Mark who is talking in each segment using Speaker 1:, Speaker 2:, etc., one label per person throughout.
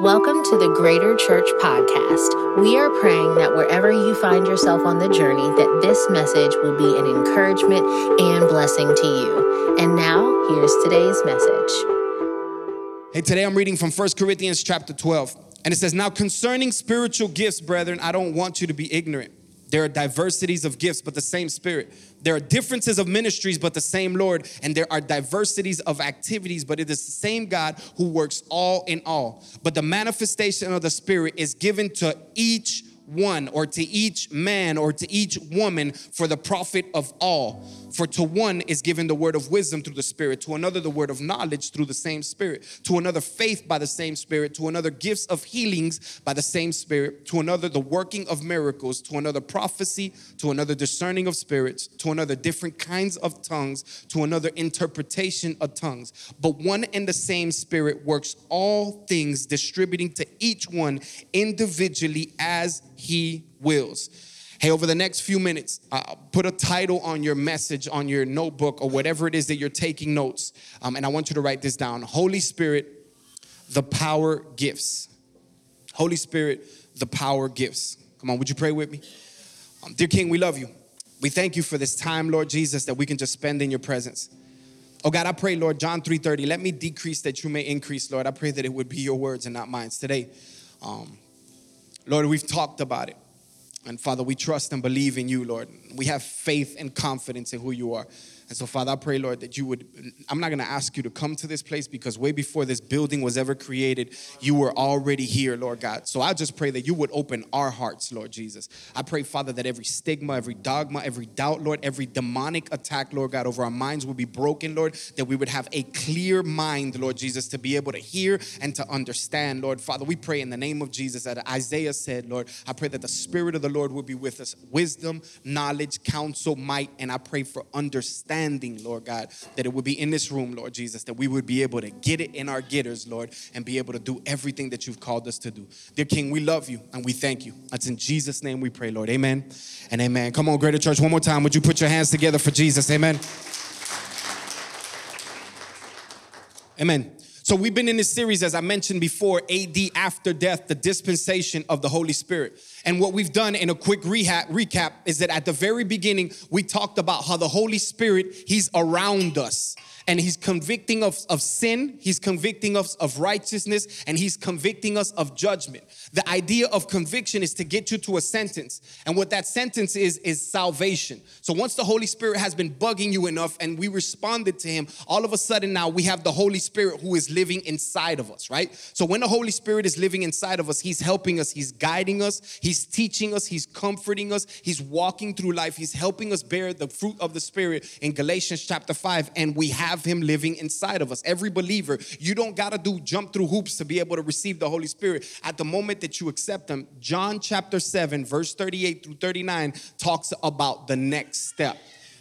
Speaker 1: Welcome to the Greater Church Podcast. We are praying that wherever you find yourself on the journey, that this message will be an encouragement and blessing to you. And now, here's today's message.
Speaker 2: Hey, today I'm reading from 1 Corinthians chapter 12. And it says, Now concerning spiritual gifts, brethren, I don't want you to be ignorant. There are diversities of gifts, but the same Spirit. There are differences of ministries, but the same Lord. And there are diversities of activities, but it is the same God who works all in all. But the manifestation of the Spirit is given to each one or to each man or to each woman for the profit of all. For to one is given the word of wisdom through the Spirit, to another the word of knowledge through the same Spirit, to another faith by the same Spirit, to another gifts of healings by the same Spirit, to another the working of miracles, to another prophecy, to another discerning of spirits, to another different kinds of tongues, to another interpretation of tongues. But one and the same Spirit works all things, distributing to each one individually as he wills. Hey, over the next few minutes, uh, put a title on your message, on your notebook, or whatever it is that you're taking notes. Um, and I want you to write this down Holy Spirit, the power gifts. Holy Spirit, the power gifts. Come on, would you pray with me? Um, dear King, we love you. We thank you for this time, Lord Jesus, that we can just spend in your presence. Oh God, I pray, Lord, John 3:30, let me decrease that you may increase, Lord. I pray that it would be your words and not mine today. Um, Lord, we've talked about it. And Father, we trust and believe in you, Lord. We have faith and confidence in who you are. And so, Father, I pray, Lord, that you would. I'm not going to ask you to come to this place because way before this building was ever created, you were already here, Lord God. So I just pray that you would open our hearts, Lord Jesus. I pray, Father, that every stigma, every dogma, every doubt, Lord, every demonic attack, Lord God, over our minds would be broken, Lord, that we would have a clear mind, Lord Jesus, to be able to hear and to understand, Lord. Father, we pray in the name of Jesus that Isaiah said, Lord, I pray that the Spirit of the Lord would be with us wisdom, knowledge, counsel, might, and I pray for understanding understanding, Lord God, that it would be in this room, Lord Jesus, that we would be able to get it in our getters, Lord, and be able to do everything that you've called us to do. Dear King, we love you and we thank you. That's in Jesus' name we pray, Lord. Amen and amen. Come on, Greater Church, one more time. Would you put your hands together for Jesus? Amen. Amen. So we've been in this series, as I mentioned before, AD after death, the dispensation of the Holy Spirit. And what we've done in a quick recap is that at the very beginning, we talked about how the Holy Spirit, He's around us and he's convicting us of sin, he's convicting us of righteousness, and he's convicting us of judgment. The idea of conviction is to get you to a sentence. And what that sentence is, is salvation. So once the Holy Spirit has been bugging you enough and we responded to him, all of a sudden now we have the Holy Spirit who is living inside of us, right? So when the Holy Spirit is living inside of us, he's helping us, he's guiding us, he's teaching us, he's comforting us, he's walking through life, he's helping us bear the fruit of the Spirit in Galatians chapter 5. And we have him living inside of us. Every believer, you don't got to do jump through hoops to be able to receive the Holy Spirit. At the moment that you accept him, John chapter 7, verse 38 through 39 talks about the next step.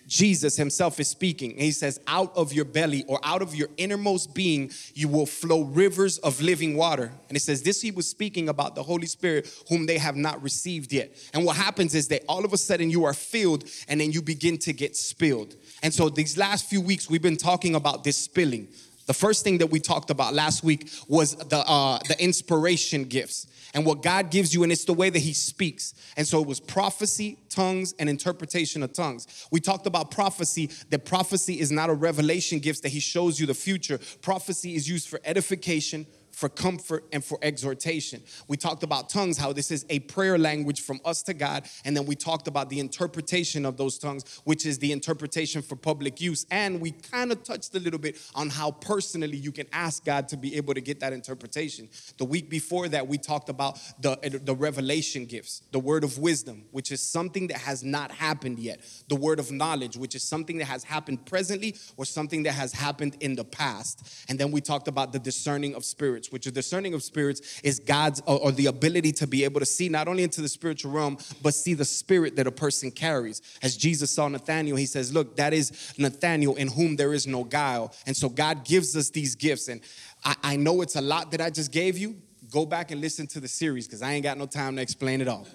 Speaker 2: Jesus himself is speaking. He says, Out of your belly or out of your innermost being, you will flow rivers of living water. And it says, This he was speaking about the Holy Spirit, whom they have not received yet. And what happens is that all of a sudden you are filled and then you begin to get spilled. And so these last few weeks, we've been talking about this spilling. The first thing that we talked about last week was the uh, the inspiration gifts and what God gives you, and it's the way that He speaks. And so it was prophecy, tongues, and interpretation of tongues. We talked about prophecy, that prophecy is not a revelation gift that He shows you the future. Prophecy is used for edification, for comfort and for exhortation. We talked about tongues, how this is a prayer language from us to God. And then we talked about the interpretation of those tongues, which is the interpretation for public use. And we kind of touched a little bit on how personally you can ask God to be able to get that interpretation. The week before that, we talked about the, the revelation gifts, the word of wisdom, which is something that has not happened yet, the word of knowledge, which is something that has happened presently or something that has happened in the past. And then we talked about the discerning of spirits spirits, which is discerning of spirits, is God's or, or the ability to be able to see not only into the spiritual realm, but see the spirit that a person carries. As Jesus saw Nathaniel, he says, Look, that is Nathaniel in whom there is no guile. And so God gives us these gifts. And I, I know it's a lot that I just gave you. Go back and listen to the series because I ain't got no time to explain it all.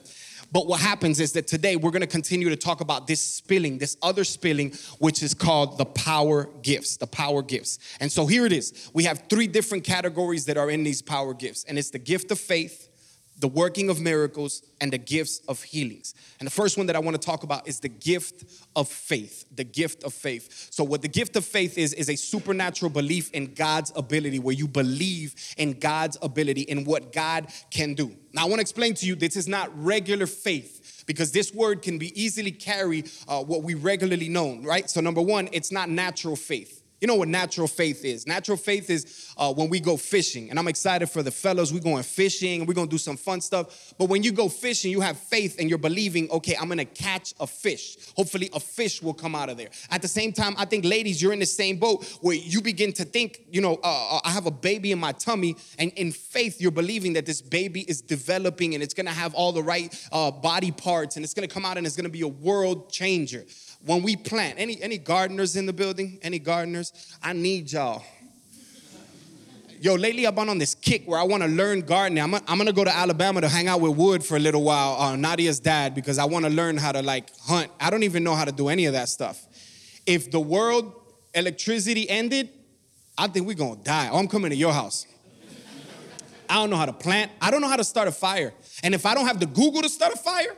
Speaker 2: But what happens is that today we're going to continue to talk about this spilling, this other spilling, which is called the power gifts, the power gifts. And so here it is. We have three different categories that are in these power gifts, and it's the gift of faith, the working of miracles, and the gifts of healings. And the first one that I want to talk about is the gift of faith. The gift of faith. So, what the gift of faith is, is a supernatural belief in God's ability, where you believe in God's ability, in what God can do. Now, I want to explain to you this is not regular faith because this word can be easily carry uh, what we regularly know, right? So, number one, it's not natural faith. You know what natural faith is? Natural faith is uh, when we go fishing, and I'm excited for the fellows. We're going fishing, we're gonna do some fun stuff. But when you go fishing, you have faith, and you're believing, okay, I'm gonna catch a fish. Hopefully, a fish will come out of there. At the same time, I think, ladies, you're in the same boat where you begin to think, you know, uh, uh I have a baby in my tummy, and in faith, you're believing that this baby is developing, and it's gonna have all the right uh, body parts, and it's gonna come out, and it's gonna be a world changer when we plant, any, any gardeners in the building? Any gardeners? I need y'all. Yo, lately I've been on this kick where I want to learn gardening. I'm, I'm gonna go to Alabama to hang out with Wood for a little while, uh, Nadia's dad, because I want to learn how to like hunt. I don't even know how to do any of that stuff. If the world electricity ended, I think we're gonna die. Oh, I'm coming to your house. I don't know how to plant. I don't know how to start a fire. And if I don't have the Google to start a fire,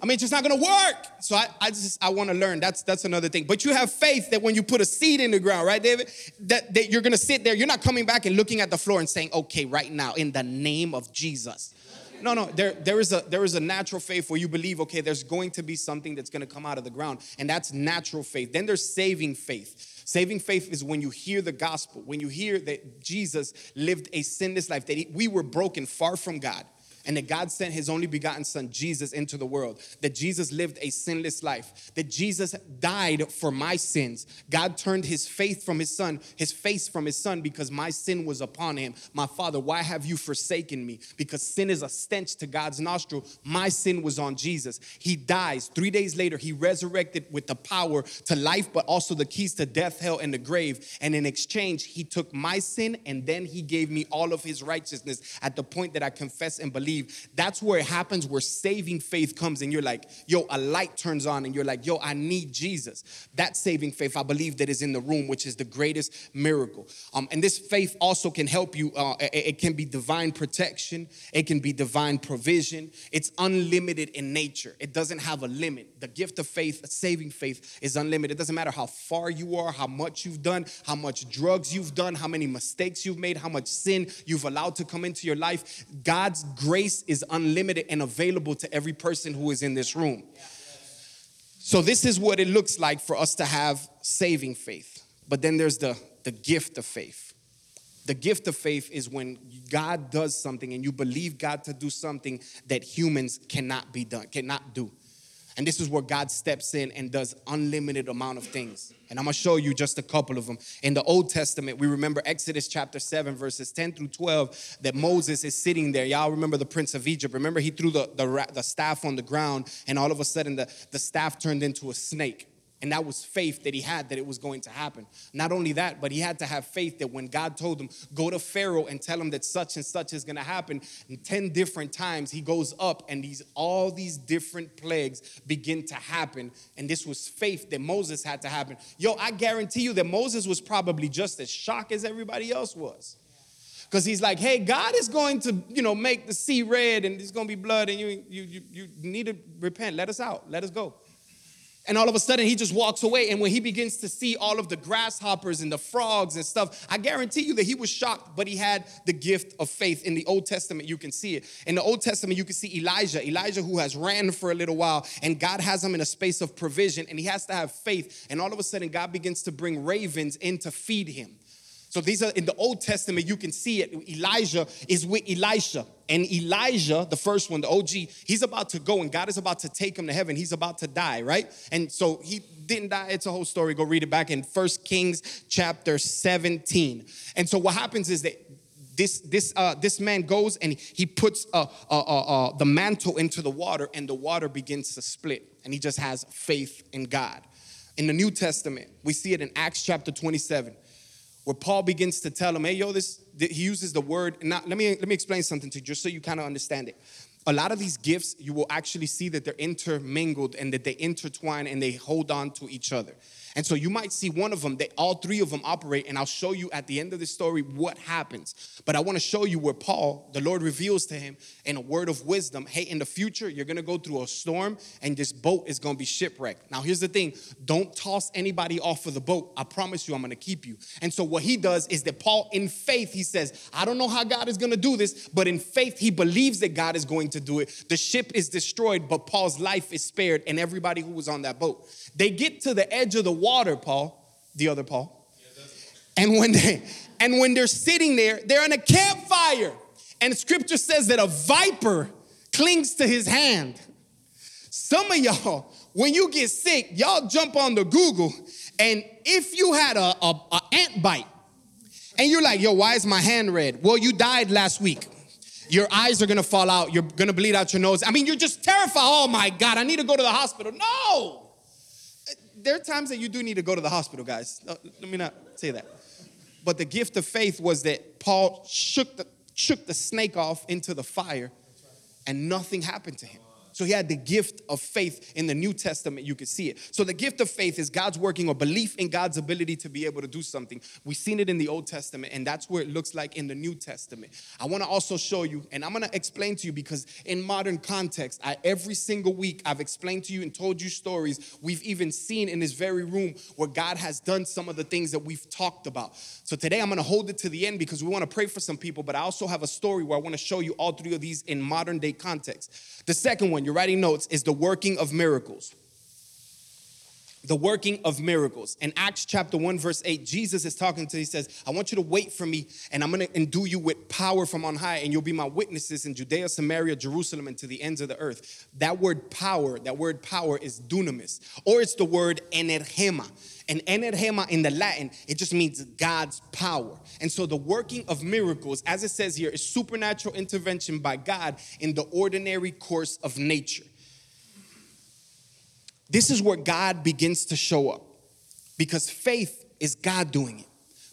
Speaker 2: I mean, it's just not gonna work. So I, I just I want to learn. That's that's another thing. But you have faith that when you put a seed in the ground, right, David, that, that you're gonna sit there. You're not coming back and looking at the floor and saying, okay, right now, in the name of Jesus. No, no, there, there, is a, there is a natural faith where you believe, okay, there's going to be something that's gonna come out of the ground, and that's natural faith. Then there's saving faith. Saving faith is when you hear the gospel, when you hear that Jesus lived a sinless life, that he, we were broken far from God and that God sent his only begotten son, Jesus, into the world, that Jesus lived a sinless life, that Jesus died for my sins. God turned his faith from his son, his face from his son, because my sin was upon him. My father, why have you forsaken me? Because sin is a stench to God's nostril. My sin was on Jesus. He dies. Three days later, he resurrected with the power to life, but also the keys to death, hell, and the grave. And in exchange, he took my sin and then he gave me all of his righteousness at the point that I confess and believe believe that's where it happens where saving faith comes and you're like, yo, a light turns on and you're like, yo, I need Jesus. That saving faith, I believe, that is in the room, which is the greatest miracle. Um, and this faith also can help you. Uh, it, it can be divine protection, it can be divine provision. It's unlimited in nature, it doesn't have a limit. The gift of faith, saving faith, is unlimited. It doesn't matter how far you are, how much you've done, how much drugs you've done, how many mistakes you've made, how much sin you've allowed to come into your life. God's grace grace is unlimited and available to every person who is in this room. So, this is what it looks like for us to have saving faith. But then there's the, the gift of faith. The gift of faith is when God does something and you believe God to do something that humans cannot be done, cannot do. And this is where God steps in and does unlimited amount of things. And I'm gonna show you just a couple of them. In the Old Testament, we remember Exodus chapter 7, verses 10 through 12, that Moses is sitting there. Y'all remember the prince of Egypt. Remember, he threw the, the, the staff on the ground, and all of a sudden, the, the staff turned into a snake. And that was faith that he had that it was going to happen. Not only that, but he had to have faith that when God told him, go to Pharaoh and tell him that such and such is gonna happen, and 10 different times he goes up and these all these different plagues begin to happen. And this was faith that Moses had to happen. Yo, I guarantee you that Moses was probably just as shocked as everybody else was. Because he's like, hey, God is going to, you know, make the sea red and there's gonna be blood, and you you you, you need to repent. Let us out, let us go. And all of a sudden, he just walks away. And when he begins to see all of the grasshoppers and the frogs and stuff, I guarantee you that he was shocked, but he had the gift of faith. In the Old Testament, you can see it. In the Old Testament, you can see Elijah, Elijah who has ran for a little while, and God has him in a space of provision, and he has to have faith. And all of a sudden, God begins to bring ravens in to feed him. So these are in the Old Testament, you can see it. Elijah is with Elisha. And Elijah, the first one, the OG, he's about to go and God is about to take him to heaven. He's about to die, right? And so he didn't die. It's a whole story. Go read it back in First Kings chapter 17. And so what happens is that this this uh, this man goes and he puts uh, uh, uh, uh, the mantle into the water and the water begins to split and he just has faith in god in the new testament we see it in acts chapter 27 where Paul begins to tell him, hey, yo, this, he uses the word. Now, let me, let me explain something to you just so you kind of understand it. a lot of these gifts, you will actually see that they're intermingled and that they intertwine and they hold on to each other. And so you might see one of them, they all three of them operate, and I'll show you at the end of the story what happens. But I want to show you where Paul, the Lord reveals to him in a word of wisdom hey, in the future, you're going to go through a storm and this boat is going to be shipwrecked. Now, here's the thing don't toss anybody off of the boat. I promise you, I'm going to keep you. And so what he does is that Paul, in faith, he says, I don't know how God is going to do this, but in faith, he believes that God is going to do it. The ship is destroyed, but Paul's life is spared, and everybody who was on that boat. They get to the edge of the water, Paul, the other Paul. And when they and when they're sitting there, they're in a campfire. And scripture says that a viper clings to his hand. Some of y'all, when you get sick, y'all jump on the Google, and if you had a, a, a ant bite, and you're like, yo, why is my hand red? Well, you died last week. Your eyes are gonna fall out. You're gonna bleed out your nose. I mean, you're just terrified. Oh my God, I need to go to the hospital. No there are times that you do need to go to the hospital, guys. Uh, let me not say that. But the gift of faith was that Paul shook the, shook the snake off into the fire and nothing happened to him. So he had the gift of faith in the New Testament. You could see it. So the gift of faith is God's working or belief in God's ability to be able to do something. We've seen it in the Old Testament, and that's where it looks like in the New Testament. I want to also show you, and I'm going to explain to you because in modern context, I, every single week I've explained to you and told you stories we've even seen in this very room where God has done some of the things that we've talked about. So today I'm going to hold it to the end because we want to pray for some people, but I also have a story where I want to show you all three of these in modern day context. The second one, you're writing notes, is the working of miracles. The working of miracles. In Acts chapter 1, verse 8, Jesus is talking to, he says, I want you to wait for me, and I'm gonna endue you with power from on high, and you'll be my witnesses in Judea, Samaria, Jerusalem, and to the ends of the earth. That word power, that word power is dunamis, or it's the word energema. And energema in the Latin, it just means God's power. And so the working of miracles, as it says here, is supernatural intervention by God in the ordinary course of nature. This is where God begins to show up because faith is God doing it,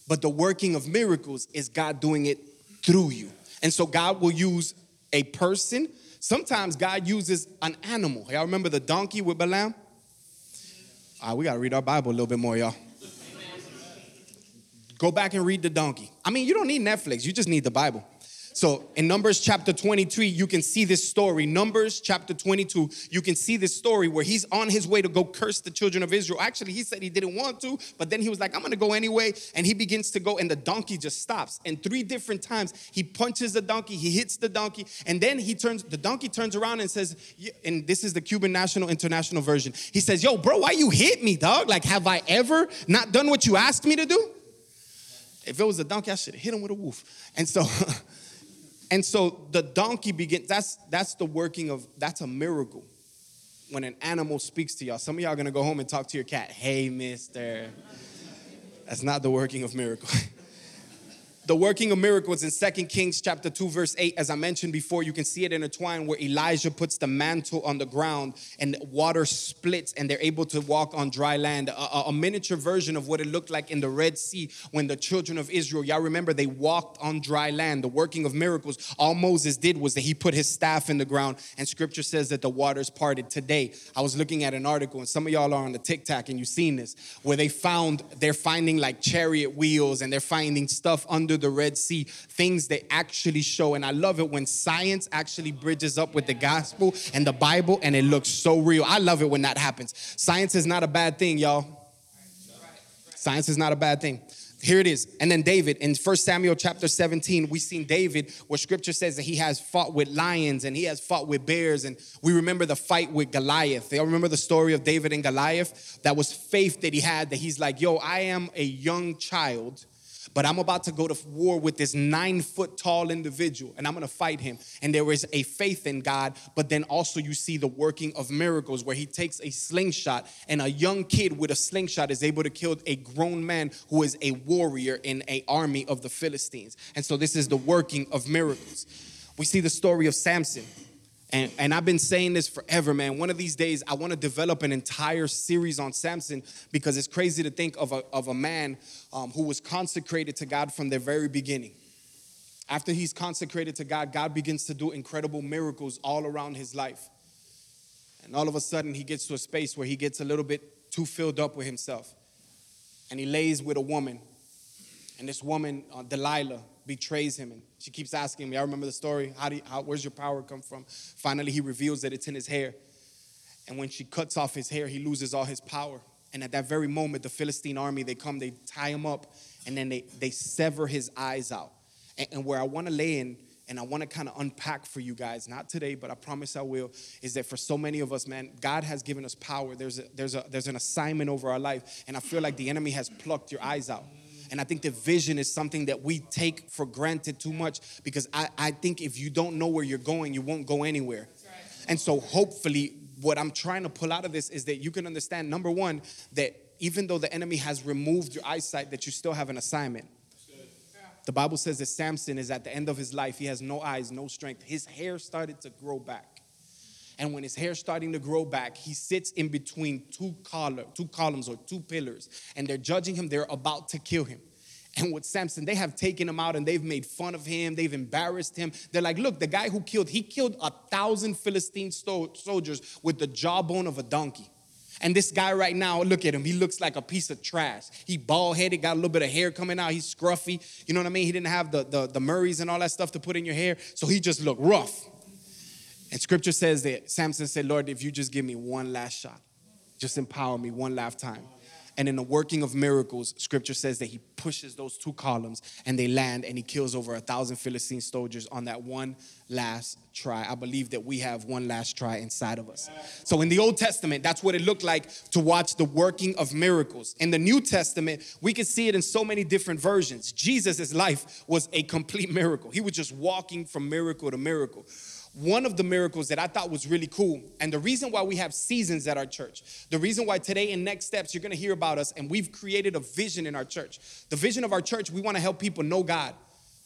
Speaker 2: but the working of miracles is God doing it through you. And so God will use a person. Sometimes God uses an animal. Y'all remember the donkey with Balaam? Uh, we got to read our Bible a little bit more, y'all. Go back and read the donkey. I mean, you don't need Netflix, you just need the Bible. So in Numbers chapter 23, you can see this story. Numbers chapter 22, you can see this story where he's on his way to go curse the children of Israel. Actually, he said he didn't want to, but then he was like, I'm gonna go anyway. And he begins to go, and the donkey just stops. And three different times, he punches the donkey, he hits the donkey, and then he turns, the donkey turns around and says, and this is the Cuban National International version. He says, Yo, bro, why you hit me, dog? Like, have I ever not done what you asked me to do? If it was a donkey, I should have hit him with a wolf. And so, And so the donkey begins, that's that's the working of that's a miracle. When an animal speaks to y'all. Some of y'all gonna go home and talk to your cat, hey mister. That's not the working of miracle. the working of miracles in Second Kings chapter 2 verse 8 as I mentioned before you can see it intertwined where Elijah puts the mantle on the ground and water splits and they're able to walk on dry land. A, a, miniature version of what it looked like in the Red Sea when the children of Israel y'all remember they walked on dry land. The working of miracles all Moses did was that he put his staff in the ground and scripture says that the waters parted. Today I was looking at an article and some of y'all are on the TikTok and you've seen this where they found they're finding like chariot wheels and they're finding stuff under the Red Sea, things they actually show. And I love it when science actually bridges up with the gospel and the Bible and it looks so real. I love it when that happens. Science is not a bad thing, y'all. Science is not a bad thing. Here it is. And then David in 1 Samuel chapter 17, we've seen David where scripture says that he has fought with lions and he has fought with bears. And we remember the fight with Goliath. They all remember the story of David and Goliath? That was faith that he had that he's like, yo, I am a young child but I'm about to go to war with this nine foot tall individual and I'm gonna fight him. And there is a faith in God, but then also you see the working of miracles where he takes a slingshot and a young kid with a slingshot is able to kill a grown man who is a warrior in a army of the Philistines. And so this is the working of miracles. We see the story of Samson. And, and I've been saying this forever, man. One of these days, I want to develop an entire series on Samson because it's crazy to think of a, of a man um, who was consecrated to God from the very beginning. After he's consecrated to God, God begins to do incredible miracles all around his life. And all of a sudden, he gets to a space where he gets a little bit too filled up with himself. And he lays with a woman. And this woman, uh, Delilah, betrays him. And she keeps asking me, I remember the story. How do you, how, where's your power come from? Finally, he reveals that it's in his hair. And when she cuts off his hair, he loses all his power. And at that very moment, the Philistine army, they come, they tie him up, and then they, they sever his eyes out. And, and where I want to lay in, and I want to kind of unpack for you guys, not today, but I promise I will, is that for so many of us, man, God has given us power. There's, a, there's, a, there's an assignment over our life, and I feel like the enemy has plucked your eyes out. And I think the vision is something that we take for granted too much because I, I think if you don't know where you're going, you won't go anywhere. And so hopefully, what I'm trying to pull out of this is that you can understand number one, that even though the enemy has removed your eyesight, that you still have an assignment. The Bible says that Samson is at the end of his life. He has no eyes, no strength. His hair started to grow back. And when his hair's starting to grow back, he sits in between two collar, two columns or two pillars, and they're judging him. They're about to kill him. And with Samson, they have taken him out and they've made fun of him. They've embarrassed him. They're like, look, the guy who killed, he killed a thousand Philistine soldiers with the jawbone of a donkey. And this guy right now, look at him. He looks like a piece of trash. He bald headed, got a little bit of hair coming out. He's scruffy. You know what I mean? He didn't have the, the, the Murrays and all that stuff to put in your hair. So he just looked rough. And scripture says that Samson said, Lord, if you just give me one last shot, just empower me one last time. And in the working of miracles, scripture says that he pushes those two columns and they land and he kills over a thousand Philistine soldiers on that one last try. I believe that we have one last try inside of us. So in the Old Testament, that's what it looked like to watch the working of miracles. In the New Testament, we can see it in so many different versions. Jesus' life was a complete miracle. He was just walking from miracle to miracle one of the miracles that I thought was really cool, and the reason why we have seasons at our church, the reason why today in Next Steps you're gonna hear about us, and we've created a vision in our church. The vision of our church, we wanna help people know God.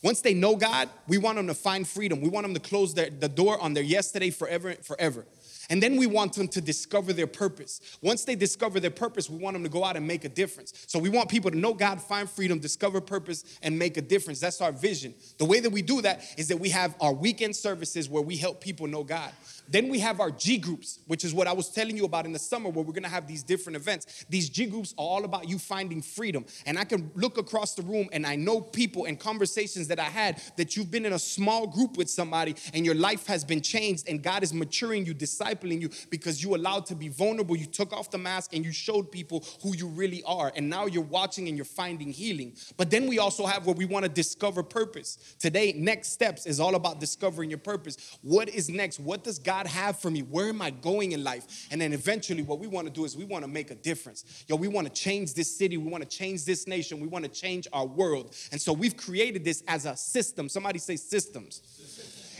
Speaker 2: Once they know God, we want them to find freedom. We want them to close their, the door on their yesterday forever, forever. And then we want them to discover their purpose. Once they discover their purpose, we want them to go out and make a difference. So we want people to know God, find freedom, discover purpose, and make a difference. That's our vision. The way that we do that is that we have our weekend services where we help people know God. Then we have our G groups, which is what I was telling you about in the summer, where we're gonna have these different events. These G groups are all about you finding freedom. And I can look across the room and I know people and conversations that I had that you've been in a small group with somebody and your life has been changed and God is maturing you, discipling you because you allowed to be vulnerable. You took off the mask and you showed people who you really are. And now you're watching and you're finding healing. But then we also have where we wanna discover purpose. Today, next steps is all about discovering your purpose. What is next? What does God have for me? Where am I going in life? And then eventually, what we want to do is we want to make a difference. Yo, we want to change this city. We want to change this nation. We want to change our world. And so we've created this as a system. Somebody say systems.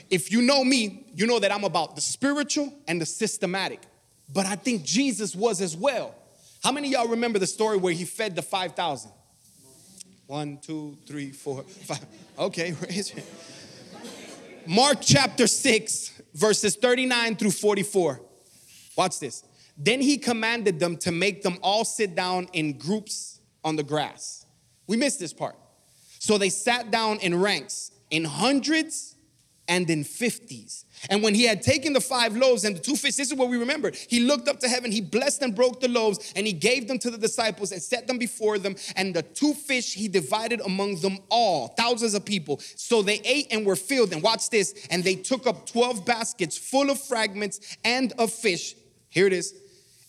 Speaker 2: If you know me, you know that I'm about the spiritual and the systematic. But I think Jesus was as well. How many y'all remember the story where he fed the 5,000? One, two, three, four, five. Okay, raise your Mark chapter 6, verses 39 through 44. Watch this. Then he commanded them to make them all sit down in groups on the grass. We missed this part. So they sat down in ranks, in hundreds and in fifties. And when he had taken the five loaves and the two fish, this is what we remember. He looked up to heaven, he blessed and broke the loaves, and he gave them to the disciples and set them before them. And the two fish he divided among them all, thousands of people. So they ate and were filled. And watch this. And they took up 12 baskets full of fragments and of fish. Here it is.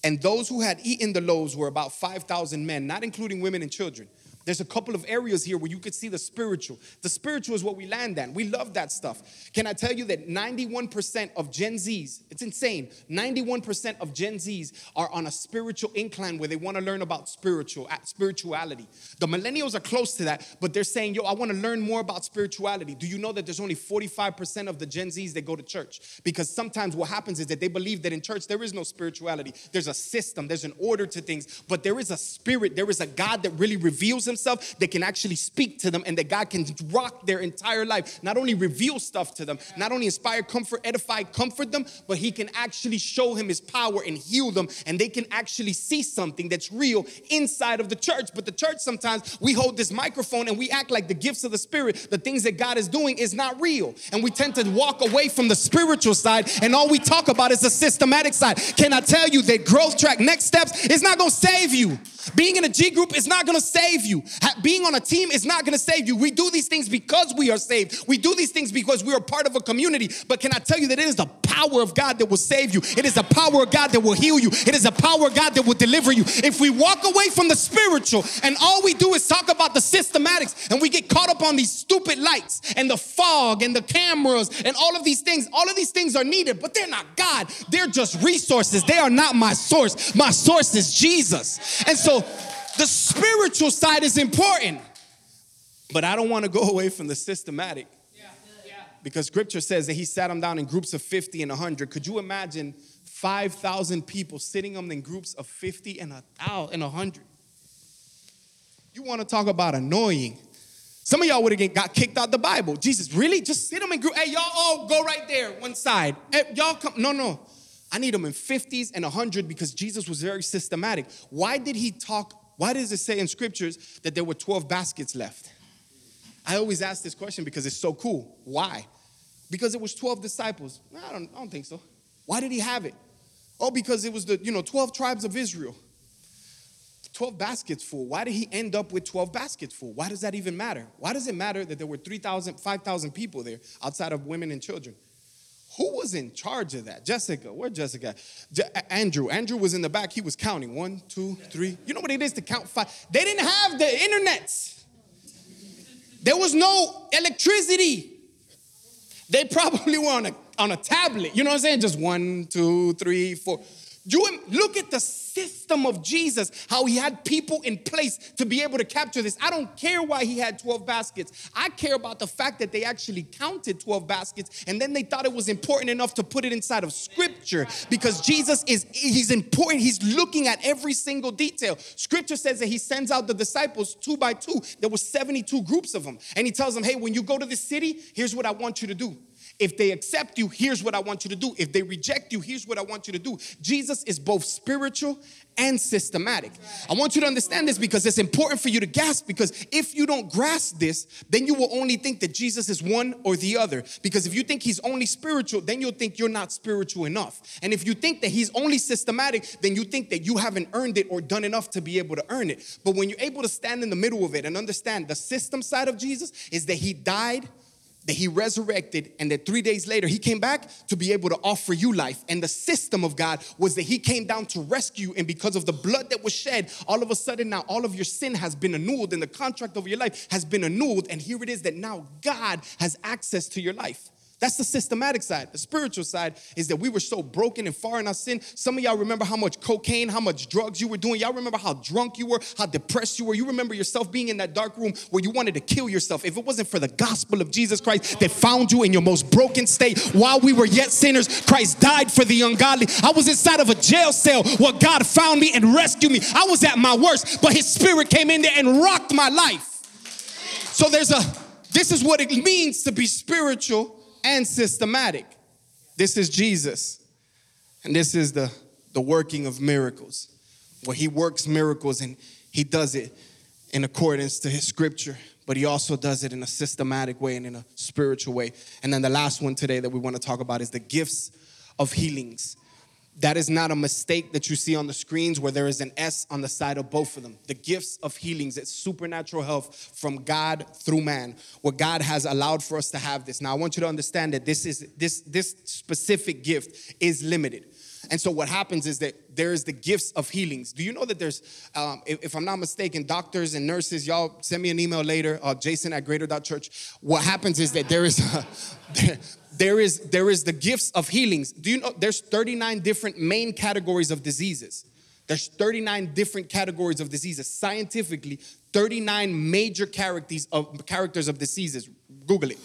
Speaker 2: And those who had eaten the loaves were about 5,000 men, not including women and children. There's a couple of areas here where you could see the spiritual. The spiritual is what we land on. We love that stuff. Can I tell you that 91% of Gen Zs, it's insane, 91% of Gen Zs are on a spiritual incline where they want to learn about spiritual spirituality. The millennials are close to that, but they're saying, yo, I want to learn more about spirituality. Do you know that there's only 45% of the Gen Zs that go to church? Because sometimes what happens is that they believe that in church there is no spirituality. There's a system, there's an order to things, but there is a spirit, there is a God that really reveals himself, that can actually speak to them, and that God can rock their entire life. Not only reveal stuff to them, not only inspire, comfort, edify, comfort them, but he can actually show him his power and heal them, and they can actually see something that's real inside of the church. But the church sometimes we hold this microphone and we act like the gifts of the spirit, the things that God is doing is not real. And we tend to walk away from the spiritual side, and all we talk about is the systematic side. Can I tell you that growth track, next steps, is not gonna save you? Being in a G group is not gonna save you. Being on a team is not gonna save you. We do these things because we are saved. We do these things because we are part of a community. But can I tell you that it is the power of God that will save you? It is the power of God that will heal you. It is the power of God that will deliver you. If we walk away from the spiritual and all we do is talk about the systematics and we get caught up on these stupid lights and the fog and the cameras and all of these things, all of these things are needed, but they're not God. They're just resources. They are not my source. My source is Jesus. And so the spiritual side is important, but I don't want to go away from the systematic. Because scripture says that he sat them down in groups of 50 and 100. Could you imagine 5,000 people sitting them in groups of 50 and 100? You want to talk about annoying. Some of y'all would have got kicked out the Bible. Jesus, really? Just sit them in group. Hey, y'all all go right there, one side. Hey, y'all come. No, no. I need them in 50s and 100 because Jesus was very systematic. Why did he talk? Why does it say in scriptures that there were 12 baskets left? I always ask this question because it's so cool. Why? Because it was 12 disciples. I don't, I don't think so. Why did he have it? Oh, because it was the, you know, 12 tribes of Israel. 12 baskets full. Why did he end up with 12 baskets full? Why does that even matter? Why does it matter that there were 3,000, 5,000 people there outside of women and children? Who was in charge of that? Jessica. Where Jessica? Andrew. Andrew was in the back. He was counting one, two, three. You know what it is to count five? They didn't have the internet. There was no electricity. They probably were on a, on a tablet. You know what I'm saying? Just one, two, three, four. You look at the system of Jesus, how he had people in place to be able to capture this. I don't care why he had 12 baskets. I care about the fact that they actually counted 12 baskets and then they thought it was important enough to put it inside of scripture because Jesus is he's important. He's looking at every single detail. Scripture says that he sends out the disciples two by two. There were 72 groups of them. And he tells them, "Hey, when you go to the city, here's what I want you to do. If they accept you, here's what I want you to do. If they reject you, here's what I want you to do. Jesus is both spiritual and systematic. I want you to understand this because it's important for you to grasp because if you don't grasp this, then you will only think that Jesus is one or the other. Because if you think he's only spiritual, then you'll think you're not spiritual enough. And if you think that he's only systematic, then you think that you haven't earned it or done enough to be able to earn it. But when you're able to stand in the middle of it and understand the system side of Jesus is that he died that he resurrected and that three days later he came back to be able to offer you life. And the system of God was that he came down to rescue, and because of the blood that was shed, all of a sudden now all of your sin has been annulled and the contract of your life has been annulled. And here it is that now God has access to your life. That's the systematic side. The spiritual side is that we were so broken and far in our sin. Some of y'all remember how much cocaine, how much drugs you were doing. Y'all remember how drunk you were, how depressed you were. You remember yourself being in that dark room where you wanted to kill yourself. If it wasn't for the gospel of Jesus Christ that found you in your most broken state while we were yet sinners, Christ died for the ungodly. I was inside of a jail cell where God found me and rescued me. I was at my worst, but his spirit came in there and rocked my life. So there's a this is what it means to be spiritual and systematic. This is Jesus. And this is the, the working of miracles, where he works miracles and he does it in accordance to his scripture, but he also does it in a systematic way and in a spiritual way. And then the last one today that we want to talk about is the gifts of healings. That is not a mistake that you see on the screens where there is an S on the side of both of them. The gifts of healings, it's supernatural health from God through man, where God has allowed for us to have this. Now, I want you to understand that this is this this specific gift is limited. And so what happens is that there is the gifts of healings. Do you know that there's, um, if, if, I'm not mistaken, doctors and nurses, y'all send me an email later, uh, jason at greater.church. What happens is that there is, a, there is there is the gifts of healings. Do you know there's 39 different main categories of diseases? There's 39 different categories of diseases. Scientifically, 39 major characters of characters of diseases. Google it.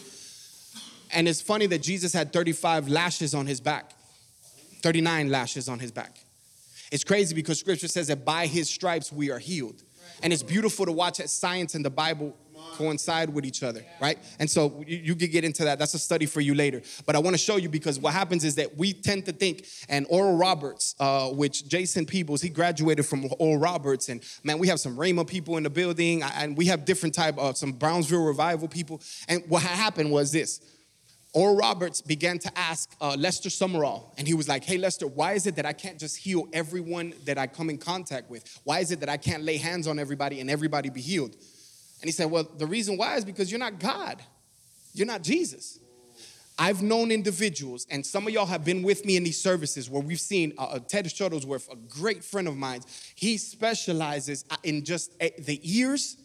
Speaker 2: And it's funny that Jesus had 35 lashes on his back. 39 lashes on his back. It's crazy because scripture says that by his stripes we are healed. And it's beautiful to watch at science and the Bible coincide with each other, right? And so you, you could get into that. That's a study for you later. But I want to show you because what happens is that we tend to think, and Oral Roberts, uh, which Jason Peebles, he graduated from Oral Roberts, and man, we have some Rhema people in the building, and we have different type of some Brownsville revival people. And what happened was this. Oral Roberts began to ask uh, Lester Sumrall, and he was like, Hey, Lester, why is it that I can't just heal everyone that I come in contact with? Why is it that I can't lay hands on everybody and everybody be healed? And he said, Well, the reason why is because you're not God, you're not Jesus. I've known individuals, and some of y'all have been with me in these services where we've seen uh, uh Ted Shuttlesworth, a great friend of mine. He specializes uh, in just uh, the ears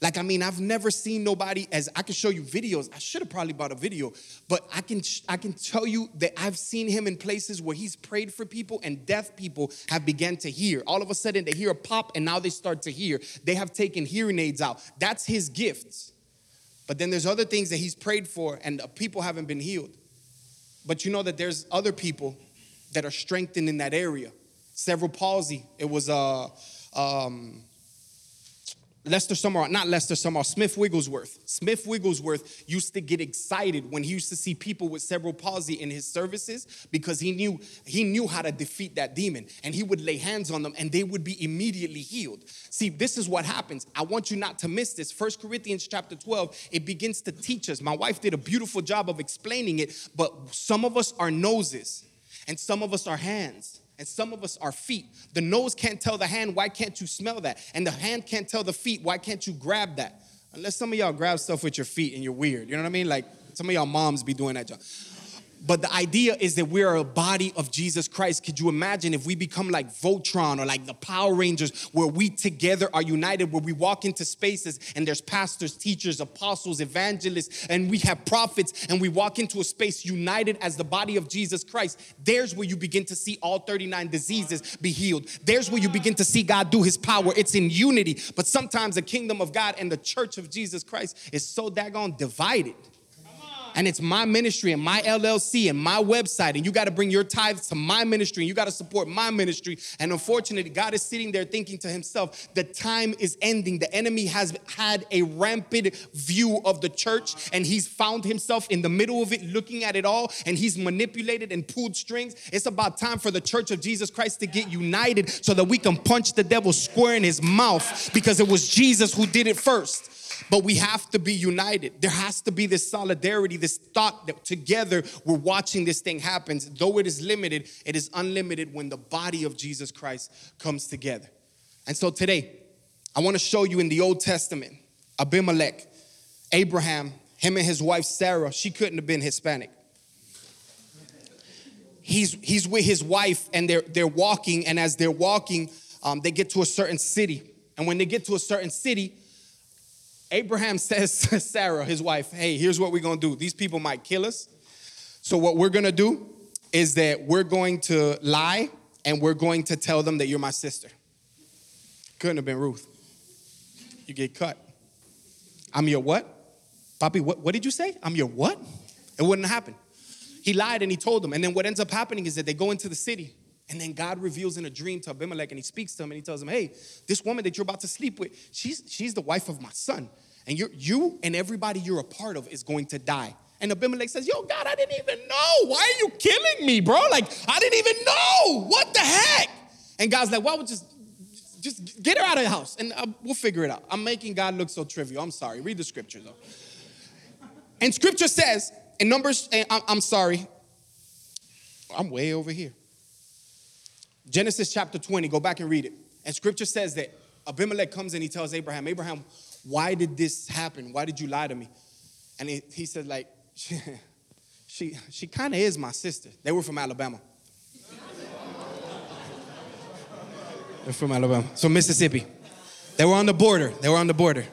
Speaker 2: like, I mean, I've never seen nobody as I can show you videos. I should have probably bought a video, but I can I can tell you that I've seen him in places where he's prayed for people and deaf people have begun to hear. All of a sudden they hear a pop and now they start to hear. They have taken hearing aids out. That's his gifts. But then there's other things that he's prayed for and people haven't been healed. But you know that there's other people that are strengthened in that area. Cerebral palsy. It was a uh, um, Lester Sumrall, not Lester Sumrall, Smith Wigglesworth. Smith Wigglesworth used to get excited when he used to see people with cerebral palsy in his services because he knew he knew how to defeat that demon and he would lay hands on them and they would be immediately healed. See, this is what happens. I want you not to miss this. First Corinthians chapter 12, it begins to teach us. My wife did a beautiful job of explaining it, but some of us are noses and some of us are hands and some of us are feet. The nose can't tell the hand, why can't you smell that? And the hand can't tell the feet, why can't you grab that? Unless some of y'all grab stuff with your feet and you're weird. You know what I mean? Like some of y'all moms be doing that job. But the idea is that we are a body of Jesus Christ. Could you imagine if we become like Voltron or like the Power Rangers, where we together are united, where we walk into spaces and there's pastors, teachers, apostles, evangelists, and we have prophets, and we walk into a space united as the body of Jesus Christ? There's where you begin to see all 39 diseases be healed. There's where you begin to see God do his power. It's in unity. But sometimes the kingdom of God and the church of Jesus Christ is so daggone divided and it's my ministry and my LLC and my website, and you got to bring your tithes to my ministry and you got to support my ministry. And unfortunately, God is sitting there thinking to himself, the time is ending. The enemy has had a rampant view of the church, and he's found himself in the middle of it, looking at it all, and he's manipulated and pulled strings. It's about time for the church of Jesus Christ to get united so that we can punch the devil square in his mouth because it was Jesus who did it first. But we have to be united. There has to be this solidarity, this thought that together we're watching this thing happen. Though it is limited, it is unlimited when the body of Jesus Christ comes together. And so today, I want to show you in the Old Testament, Abimelech, Abraham, him and his wife Sarah, she couldn't have been Hispanic. He's, he's with his wife and they're, they're walking, and as they're walking, um, they get to a certain city. And when they get to a certain city, Abraham says to Sarah, his wife, hey, here's what we're gonna do. These people might kill us. So, what we're gonna do is that we're going to lie and we're going to tell them that you're my sister. Couldn't have been Ruth. You get cut. I'm your what? Poppy, what, what did you say? I'm your what? It wouldn't happen. He lied and he told them. And then what ends up happening is that they go into the city. And then God reveals in a dream to Abimelech and he speaks to him and he tells him, Hey, this woman that you're about to sleep with, she's, she's the wife of my son. And you you and everybody you're a part of is going to die. And Abimelech says, Yo, God, I didn't even know. Why are you killing me, bro? Like, I didn't even know. What the heck? And God's like, Well, we'll just, just get her out of the house and uh, we'll figure it out. I'm making God look so trivial. I'm sorry. Read the scripture, though. And scripture says, in Numbers, I'm sorry, I'm way over here. Genesis chapter 20, go back and read it. And scripture says that Abimelech comes and he tells Abraham, Abraham, why did this happen? Why did you lie to me? And he, he said, like, she, she, she kind of is my sister. They were from Alabama. They're from Alabama. So Mississippi. They were on the border. They were on the border.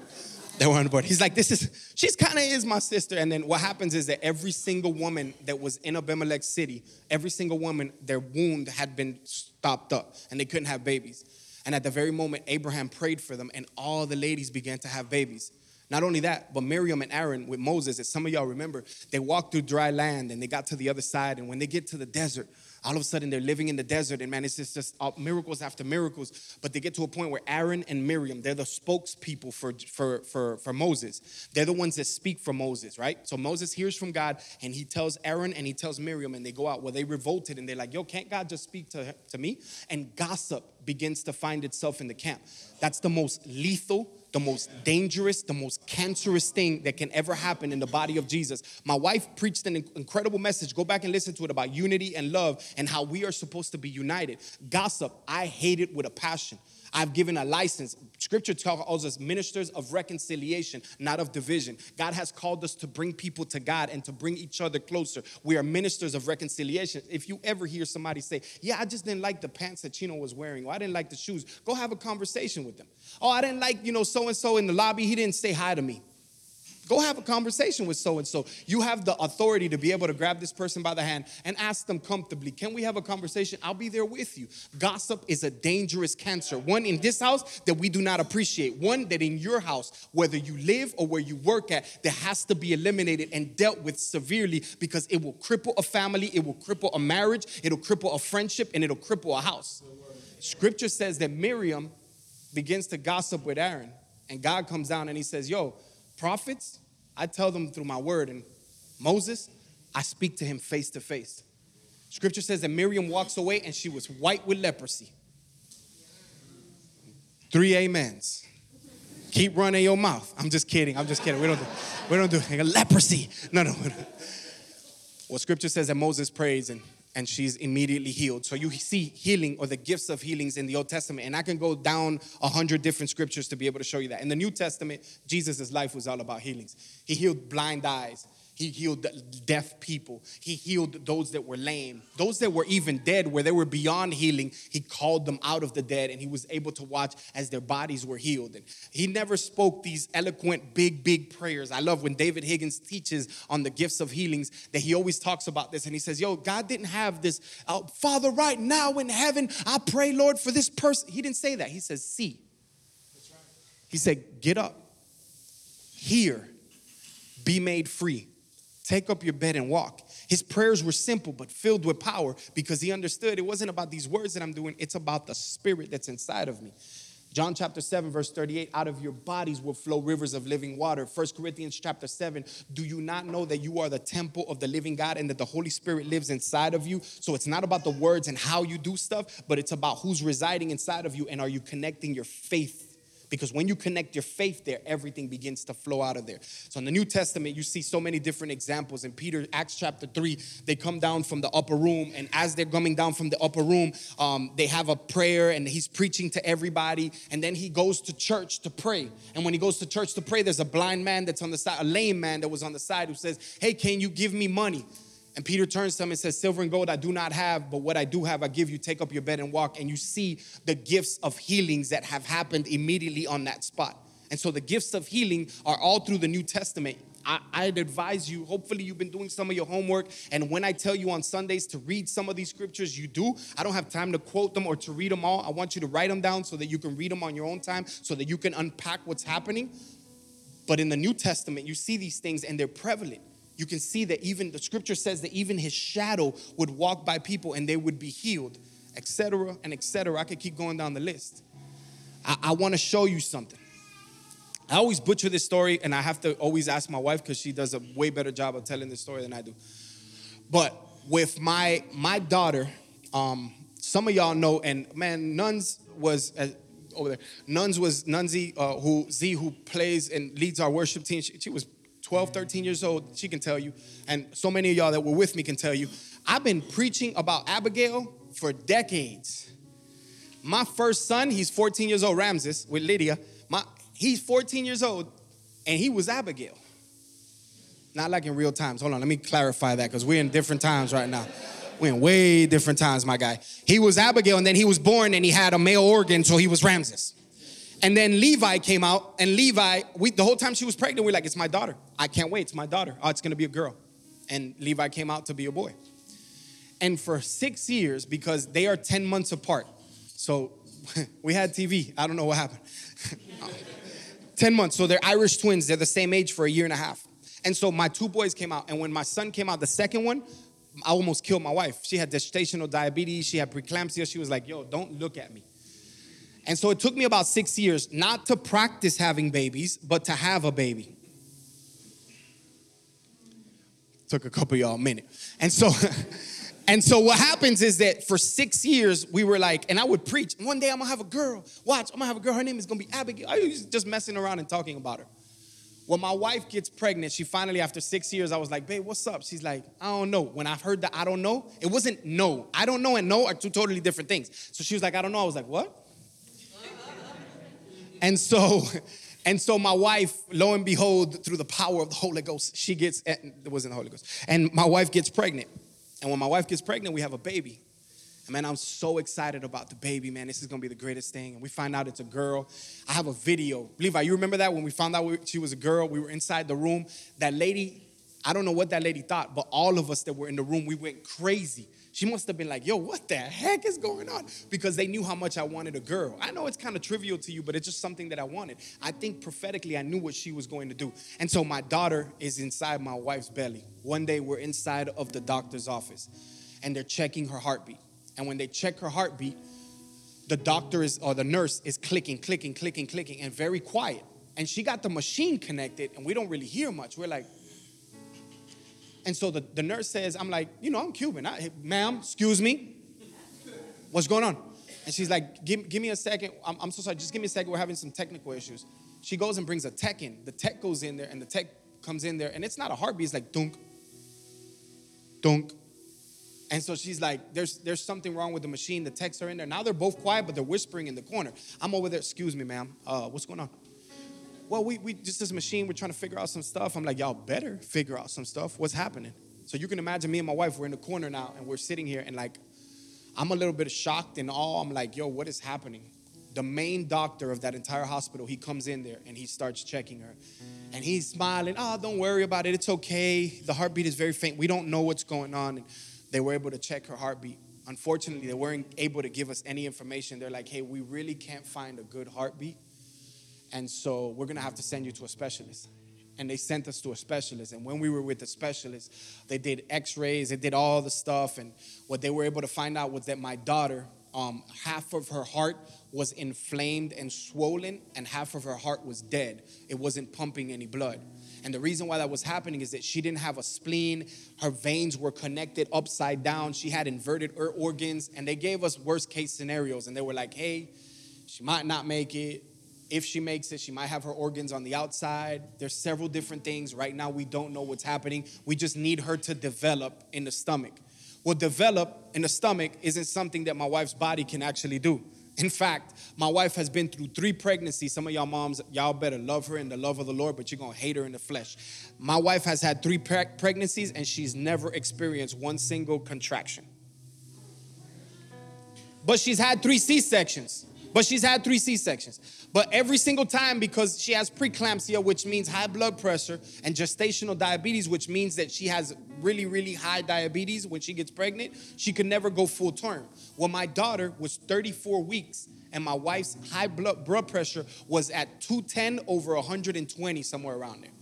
Speaker 2: They were on the board. He's like, this is, she's kind of is my sister. And then what happens is that every single woman that was in Abimelech city, every single woman, their wound had been stopped up and they couldn't have babies. And at the very moment, Abraham prayed for them and all the ladies began to have babies. Not only that, but Miriam and Aaron with Moses, as some of y'all remember, they walked through dry land and they got to the other side. And when they get to the desert, all of a sudden they're living in the desert and man it's just, just uh, miracles after miracles. But they get to a point where aaron and miriam they're the spokespeople for, for, for, for moses. They're the ones that speak for moses right? So moses hears from god and he tells aaron and he tells miriam and they go out well they revolted and they're like yo can't god just speak to, to me? And gossip begins to find itself in the camp. That's the most lethal the most dangerous, the most cancerous thing that can ever happen in the body of Jesus. My wife preached an incredible message. Go back and listen to it about unity and love and how we are supposed to be united. Gossip, I hate it with a passion. I've given a license. Scripture tells us ministers of reconciliation, not of division. God has called us to bring people to God and to bring each other closer. We are ministers of reconciliation. If you ever hear somebody say, Yeah, I just didn't like the pants that Cheno was wearing, or I didn't like the shoes, go have a conversation with them. Oh, I didn't like, you know, so and so in the lobby, he didn't say hi to me. Go have a conversation with so and so. You have the authority to be able to grab this person by the hand and ask them comfortably, Can we have a conversation? I'll be there with you. Gossip is a dangerous cancer. One in this house that we do not appreciate. One that in your house, whether you live or where you work at, that has to be eliminated and dealt with severely because it will cripple a family, it will cripple a marriage, it'll cripple a friendship, and it'll cripple a house. Scripture says that Miriam begins to gossip with Aaron, and God comes down and he says, Yo, Prophets, I tell them through my word. And Moses, I speak to him face to face. Scripture says that Miriam walks away and she was white with leprosy. Three amens. Keep running your mouth. I'm just kidding. I'm just kidding. We don't do, we don't do leprosy. No, no. Well, scripture says that Moses prays and and she's immediately healed. So you see healing or the gifts of healings in the Old Testament. And I can go down a hundred different scriptures to be able to show you that. In the New Testament, Jesus' life was all about healings. He healed blind eyes. He healed deaf people. He healed those that were lame. Those that were even dead, where they were beyond healing, he called them out of the dead and he was able to watch as their bodies were healed. And he never spoke these eloquent, big, big prayers. I love when David Higgins teaches on the gifts of healings that he always talks about this and he says, Yo, God didn't have this, uh, Father, right now in heaven, I pray, Lord, for this person. He didn't say that. He says, See. He said, Get up, hear, be made free Take up your bed and walk. His prayers were simple but filled with power because he understood it wasn't about these words that I'm doing, it's about the spirit that's inside of me. John chapter 7, verse 38, out of your bodies will flow rivers of living water. First Corinthians chapter 7, do you not know that you are the temple of the living God and that the Holy Spirit lives inside of you? So it's not about the words and how you do stuff, but it's about who's residing inside of you and are you connecting your faith because when you connect your faith there, everything begins to flow out of there. So in the New Testament, you see so many different examples. In Peter, Acts chapter 3, they come down from the upper room, and as they're coming down from the upper room, um, they have a prayer and he's preaching to everybody. And then he goes to church to pray. And when he goes to church to pray, there's a blind man that's on the side, a lame man that was on the side who says, Hey, can you give me money? And Peter turns to him and says, Silver and gold I do not have, but what I do have, I give you. Take up your bed and walk. And you see the gifts of healings that have happened immediately on that spot. And so the gifts of healing are all through the New Testament. I, would advise you, hopefully, you've been doing some of your homework. And when I tell you on Sundays to read some of these scriptures, you do. I don't have time to quote them or to read them all. I want you to write them down so that you can read them on your own time, so that you can unpack what's happening. But in the New Testament, you see these things and they're prevalent you can see that even the scripture says that even his shadow would walk by people and they would be healed, etc. and etc. I could keep going down the list. I, I want to show you something. I always butcher this story, and I have to always ask my wife because she does a way better job of telling this story than I do. But with my my daughter, um, some of y'all know, and man, Nuns was uh, over there. Nuns was Nunzi, uh, who Z, who plays and leads our worship team. She, she was 12, 13 years old, she can tell you, and so many of y'all that were with me can tell you, I've been preaching about Abigail for decades. My first son, he's 14 years old, Ramses, with Lydia. My, he's 14 years old, and he was Abigail. Not like in real times. Hold on, let me clarify that because we're in different times right now. We're in way different times, my guy. He was Abigail, and then he was born and he had a male organ, so he was Ramses. And then Levi came out, and Levi, we, the whole time she was pregnant, we are like, it's my daughter. I can't wait, it's my daughter. Oh, it's gonna be a girl. And Levi came out to be a boy. And for six years, because they are 10 months apart, so we had TV. I don't know what happened. 10 months. So they're Irish twins. They're the same age for a year and a half. And so my two boys came out. And when my son came out, the second one, I almost killed my wife. She had gestational diabetes. She had preeclampsia. She was like, yo, don't look at me. And so it took me about six years not to practice having babies, but to have a baby. Took a couple y'all a minute. And so, and so what happens is that for six years we were like, and I would preach. One day I'm gonna have a girl. Watch, I'm gonna have a girl. Her name is gonna be Abigail. I was just messing around and talking about her. When my wife gets pregnant, she finally, after six years, I was like, babe, what's up? She's like, I don't know. When I've heard that I don't know, it wasn't no. I don't know and no are two totally different things. So she was like, I don't know. I was like, what? And so and so my wife, lo and behold, through the power of the Holy Ghost, she gets, eh, it wasn't the Holy Ghost, and my wife gets pregnant. And when my wife gets pregnant, we have a baby. And man, I'm so excited about the baby, man. This is gonna be the greatest thing. And we find out it's a girl. I have a video. Levi, you remember that when we found out she was a girl? We were inside the room. That lady, I don't know what that lady thought, but all of us that were in the room, we went crazy she must have been like, yo, what the heck is going on? Because they knew how much I wanted a girl. I know it's kind of trivial to you, but it's just something that I wanted. I think prophetically, I knew what she was going to do. And so my daughter is inside my wife's belly. One day, we're inside of the doctor's office and they're checking her heartbeat. And when they check her heartbeat, the doctor is, or the nurse is clicking, clicking, clicking, clicking, and very quiet. And she got the machine connected, and we don't really hear much. We're like, and so the, the nurse says, I'm like, you know, I'm Cuban. I, Ma'am, excuse me. What's going on? And she's like, give, give me a second. I'm, I'm so sorry. Just give me a second. We're having some technical issues. She goes and brings a tech in. The tech goes in there, and the tech comes in there, and it's not a heartbeat. It's like dunk, dunk. And so she's like, there's, there's something wrong with the machine. The techs are in there. Now they're both quiet, but they're whispering in the corner. I'm over there. Excuse me, ma'am. Uh, what's going on? Well, we, we just this machine, we're trying to figure out some stuff. I'm like, y'all better figure out some stuff. What's happening? So you can imagine me and my wife, we're in the corner now and we're sitting here and like, I'm a little bit shocked and all. I'm like, yo, what is happening? The main doctor of that entire hospital, he comes in there and he starts checking her. And he's smiling, oh, don't worry about it. It's okay. The heartbeat is very faint. We don't know what's going on. And they were able to check her heartbeat. Unfortunately, they weren't able to give us any information. They're like, hey, we really can't find a good heartbeat and so we're gonna have to send you to a specialist. And they sent us to a specialist. And when we were with the specialist, they did x rays, they did all the stuff. And what they were able to find out was that my daughter, um, half of her heart was inflamed and swollen, and half of her heart was dead. It wasn't pumping any blood. And the reason why that was happening is that she didn't have a spleen. Her veins were connected upside down. She had inverted her organs. And they gave us worst case scenarios. And they were like, hey, she might not make it if she makes it, she might have her organs on the outside. There's several different things. Right now, we don't know what's happening. We just need her to develop in the stomach. Well, develop in the stomach isn't something that my wife's body can actually do. In fact, my wife has been through three pregnancies. Some of y'all moms, y'all better love her in the love of the Lord, but you're gonna hate her in the flesh. My wife has had three pre- pregnancies and she's never experienced one single contraction. But she's had three C sections. But she's had three C sections. But every single time, because she has preeclampsia, which means high blood pressure, and gestational diabetes, which means that she has really, really high diabetes when she gets pregnant, she could never go full term. Well, my daughter was 34 weeks, and my wife's high blood, blood pressure was at 210 over 120, somewhere around there.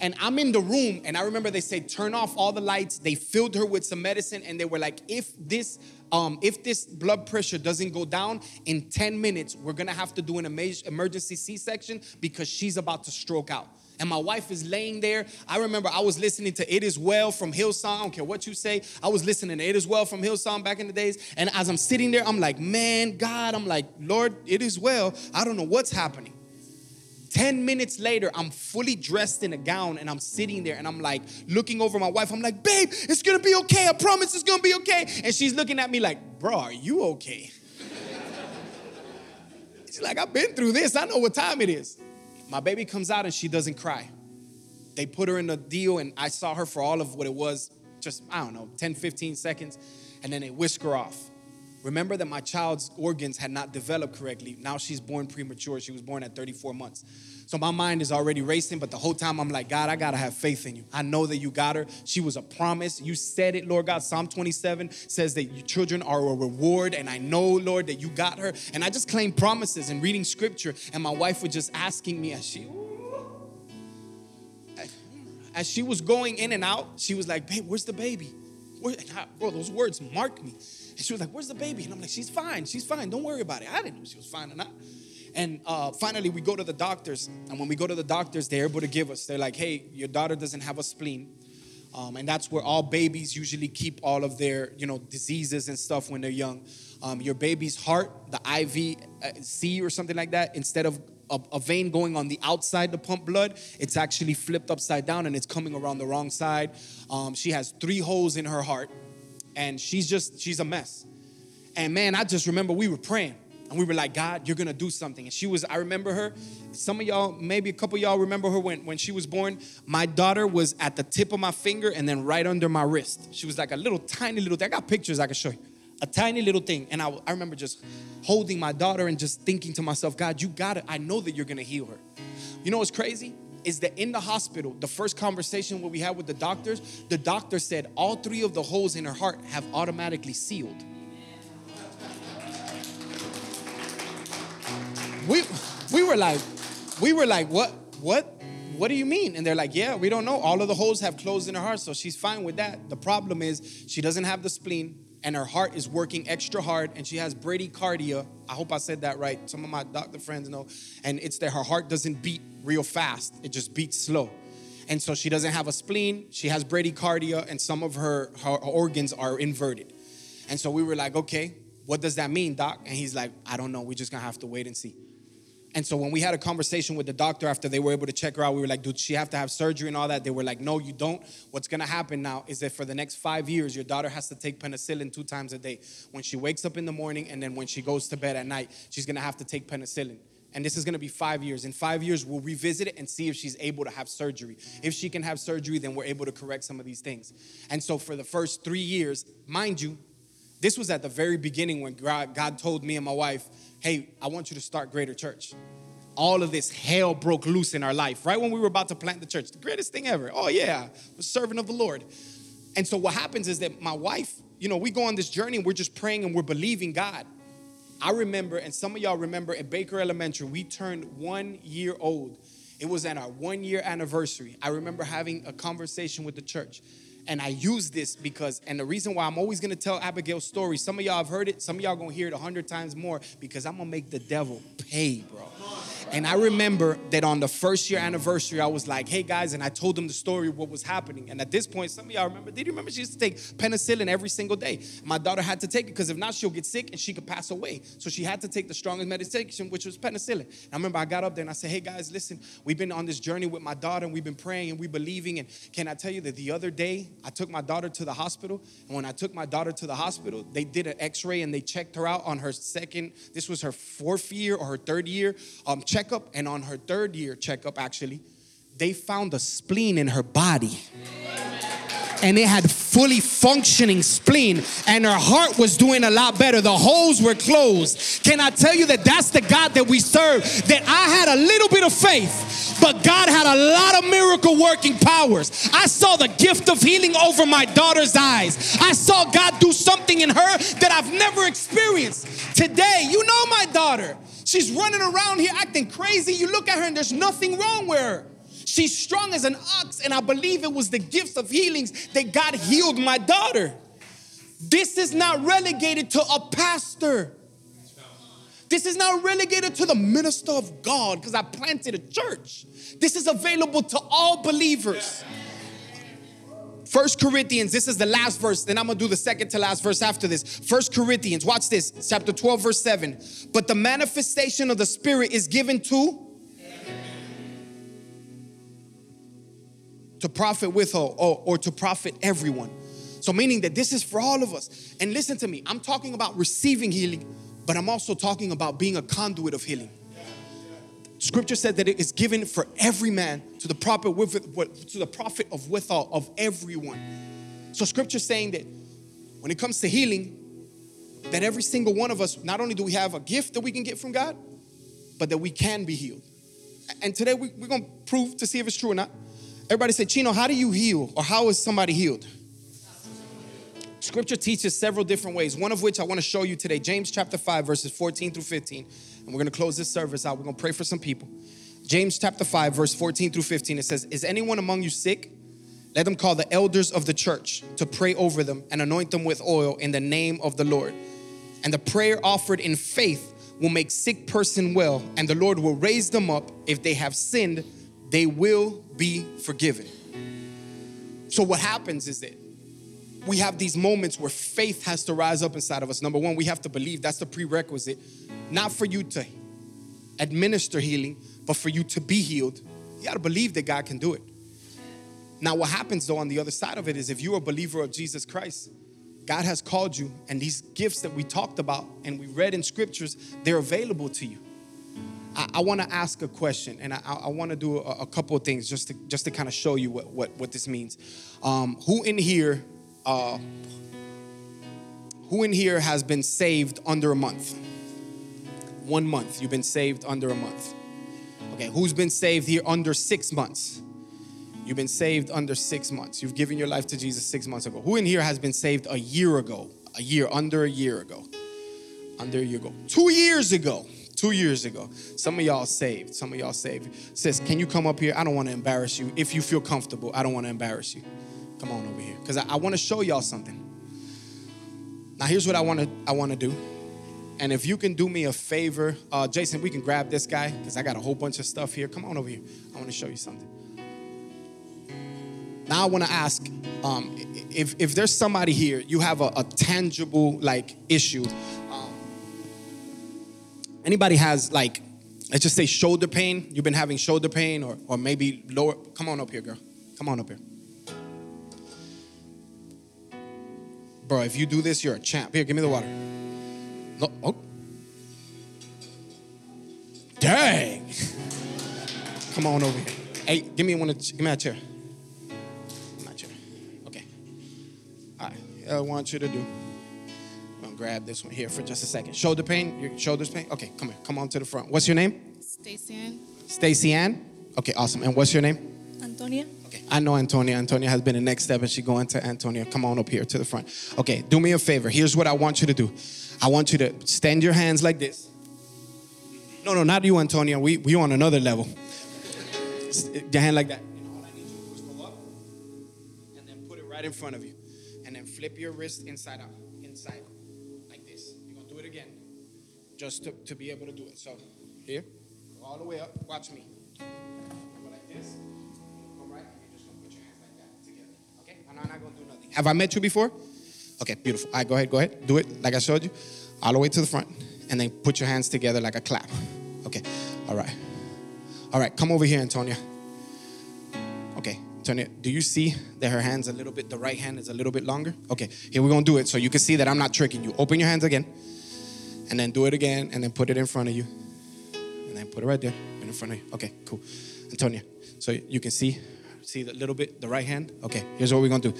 Speaker 2: And I'm in the room, and I remember they said, turn off all the lights. They filled her with some medicine, and they were like, if this um, if this blood pressure doesn't go down in 10 minutes, we're gonna have to do an emergency C-section because she's about to stroke out. And my wife is laying there. I remember I was listening to It Is Well from Hillsong. I don't care what you say. I was listening to It Is Well from Hillsong back in the days. And as I'm sitting there, I'm like, man, God, I'm like, Lord, it is well. I don't know what's happening. 10 minutes later, I'm fully dressed in a gown and I'm sitting there and I'm like looking over my wife. I'm like, babe, it's gonna be okay. I promise it's gonna be okay. And she's looking at me like, bro, are you okay? she's like, I've been through this. I know what time it is. My baby comes out and she doesn't cry. They put her in a deal and I saw her for all of what it was just, I don't know, 10, 15 seconds. And then they whisk her off. Remember that my child's organs had not developed correctly. Now she's born premature. She was born at 34 months. So my mind is already racing, but the whole time I'm like, God, I gotta have faith in you. I know that you got her. She was a promise. You said it, Lord God. Psalm 27 says that your children are a reward, and I know, Lord, that you got her. And I just claim promises and reading scripture, and my wife was just asking me as she as she was going in and out, she was like, babe, where's the baby? Where, I, bro, those words mark me. And she was like, where's the baby? And I'm like, she's fine. She's fine. Don't worry about it. I didn't know she was fine or not. And uh, finally, we go to the doctors. And when we go to the doctors, they're able to give us, they're like, hey, your daughter doesn't have a spleen. Um, and that's where all babies usually keep all of their, you know, diseases and stuff when they're young. Um, your baby's heart, the IVC or something like that, instead of a, a, vein going on the outside to pump blood, it's actually flipped upside down and it's coming around the wrong side. Um, she has three holes in her heart, and she's just she's a mess. And man, I just remember we were praying and we were like, God, you're gonna do something. And she was, I remember her. Some of y'all, maybe a couple y'all remember her when, when she was born. My daughter was at the tip of my finger and then right under my wrist. She was like a little tiny little thing. I got pictures I can show you. A tiny little thing. And I, I remember just holding my daughter and just thinking to myself, God, you got it. I know that you're gonna heal her. You know what's crazy? Is that in the hospital, the first conversation what we had with the doctors, the doctor said all three of the holes in her heart have automatically sealed. we we were like, we were like, what, what? What do you mean? And they're like, yeah, we don't know. All of the holes have closed in her heart, so she's fine with that. The problem is she doesn't have the spleen, and her heart is working extra hard, and she has bradycardia. I hope I said that right. Some of my doctor friends know. And it's that her heart doesn't beat real fast, it just beats slow. And so she doesn't have a spleen, she has bradycardia, and some of her, her organs are inverted. And so we were like, okay, what does that mean, doc? And he's like, I don't know. We're just gonna have to wait and see. And so when we had a conversation with the doctor after they were able to check her out, we were like, "Dude, she have to have surgery and all that?" They were like, "No, you don't. What's gonna happen now is that for the next five years, your daughter has to take penicillin two times a day. When she wakes up in the morning and then when she goes to bed at night, she's gonna have to take penicillin." And this is gonna be five years. In five years, we'll revisit it and see if she's able to have surgery. If she can have surgery, then we're able to correct some of these things. And so for the first three years, mind you, this was at the very beginning when God told me and my wife, hey, I want you to start Greater Church. All of this hell broke loose in our life, right when we were about to plant the church. The greatest thing ever. Oh, yeah, the servant of the Lord. And so what happens is that my wife, you know, we go on this journey and we're just praying and we're believing God. I remember, and some of y'all remember at Baker Elementary, we turned one year old. It was at our one year anniversary. I remember having a conversation with the church and I use this because, and the reason why I'm always gonna tell Abigail's story, some of y'all have heard it, some of y'all gonna hear it a hundred times more because I'm gonna make the devil pay, bro. And I remember that on the first year anniversary, I was like, hey guys, and I told them the story of what was happening. And at this point, some of y'all remember, did you remember she used to take penicillin every single day? My daughter had to take it because if not, she'll get sick and she could pass away. So she had to take the strongest medication, which was penicillin. And I remember I got up there and I said, hey guys, listen, we've been on this journey with my daughter and we've been praying and we believing. And can I tell you that the other day, I took my daughter to the hospital. And when I took my daughter to the hospital, they did an x-ray and they checked her out on her second, this was her fourth year or her third year um, checkup. And on her third year checkup, actually, they found a spleen in her body. And it had fully functioning spleen, and her heart was doing a lot better. The holes were closed. Can I tell you that that's the God that we serve? That I had a little bit of faith, but God had a lot of miracle working powers. I saw the gift of healing over my daughter's eyes. I saw God do something in her that I've never experienced. Today, you know my daughter. She's running around here acting crazy. You look at her and there's nothing wrong with her. She's strong as an ox, and I believe it was the gifts of healings that God healed my daughter. This is not relegated to a pastor. This is not relegated to the minister of God because I planted a church. This is available to all believers. First Corinthians, this is the last verse, then I'm gonna do the second to last verse after this. First Corinthians, watch this, chapter 12, verse 7. But the manifestation of the Spirit is given to to profit with or, or, or to profit everyone. So, meaning that this is for all of us. And listen to me, I'm talking about receiving healing, but I'm also talking about being a conduit of healing. Scripture said that it is given for every man to the profit with to the prophet of withal of everyone. So scripture saying that when it comes to healing, that every single one of us, not only do we have a gift that we can get from God, but that we can be healed. And today we, we're gonna prove to see if it's true or not. Everybody say, Cheno, how do you heal? Or how is somebody healed? Scripture teaches several different ways, one of which I want to show you today. James chapter 5, verses 14 through 15. And we're going to close this service out. We're going to pray for some people. James chapter 5, verse 14 through 15. It says, Is anyone among you sick? Let them call the elders of the church to pray over them and anoint them with oil in the name of the Lord. And the prayer offered in faith will make sick person well, and the Lord will raise them up. If they have sinned, they will be forgiven. So what happens is that we have these moments where faith has to rise up inside of us. Number one, we have to believe that's the prerequisite, not for you to administer healing, but for you to be healed. You got to believe that God can do it. Now, what happens though on the other side of it is if you're a believer of Jesus Christ, God has called you, and these gifts that we talked about and we read in scriptures, they're available to you. I, I want to ask a question, and I, I want to do a, a, couple of things just to just to kind of show you what what, what this means. Um, who in here, uh, who in here has been saved under a month? One month. You've been saved under a month. Okay. Who's been saved here under six months? You've been saved under six months. You've given your life to Jesus six months ago. Who in here has been saved a year ago? A year, under a year ago. Under a year ago. Two years ago. Two years ago. Some of y'all saved. Some of y'all saved. Sis, can you come up here? I don't want to embarrass you. If you feel comfortable, I don't want to embarrass you. Come on over here. Because I, I want to show y'all something. Now here's what I want to I want to do. And if you can do me a favor, uh, Jason, we can grab this guy because I got a whole bunch of stuff here. Come on over here. I want to show you something. Now I want to ask um, if, if there's somebody here, you have a, a tangible like issue. Anybody has like, let's just say shoulder pain. You've been having shoulder pain or, or maybe lower. Come on up here, girl. Come on up here. Bro, if you do this, you're a champ. Here, give me the water. No, oh. Dang. Come on over here. Hey, give me one. Give me that chair. I want you to do. I'm gonna grab this one here for just a second. Shoulder pain, your shoulders pain. Okay, come here, come on to the front. What's your name?
Speaker 3: Stacy Ann.
Speaker 2: Stacy Ann. Okay, awesome. And what's your name?
Speaker 3: Antonia.
Speaker 2: Okay, I know Antonia. Antonia has been the next step, and she's going to Antonia. Come on up here to the front. Okay, do me a favor. Here's what I want you to do. I want you to stand your hands like this. No, no, not you, Antonia. We we on another level. Your hand like that. And all I need you to do is go up and then put it right in front of you And then flip your wrist inside out, inside, just to, to be able to do it. So here, all the way up. Watch me. Go like this. Come right. You're just gonna put your hands like that together. Okay? I'm not gonna do nothing. Have I met you before? Okay, beautiful. All right, go ahead, go ahead. Do it like I showed you. All the way to the front. And then put your hands together like a clap. Okay. All right. All right, come over here, Antonia. Okay, Antonia, do you see that her hand's a little bit, the right hand is a little bit longer? Okay, here we're gonna do it so you can see that I'm not tricking you. Open your hands again, and then do it again, and then put it in front of you. And then put it right there, in front of you. Okay, cool. Antonia, so you can see, see the little bit, the right hand? Okay, here's what we're gonna do.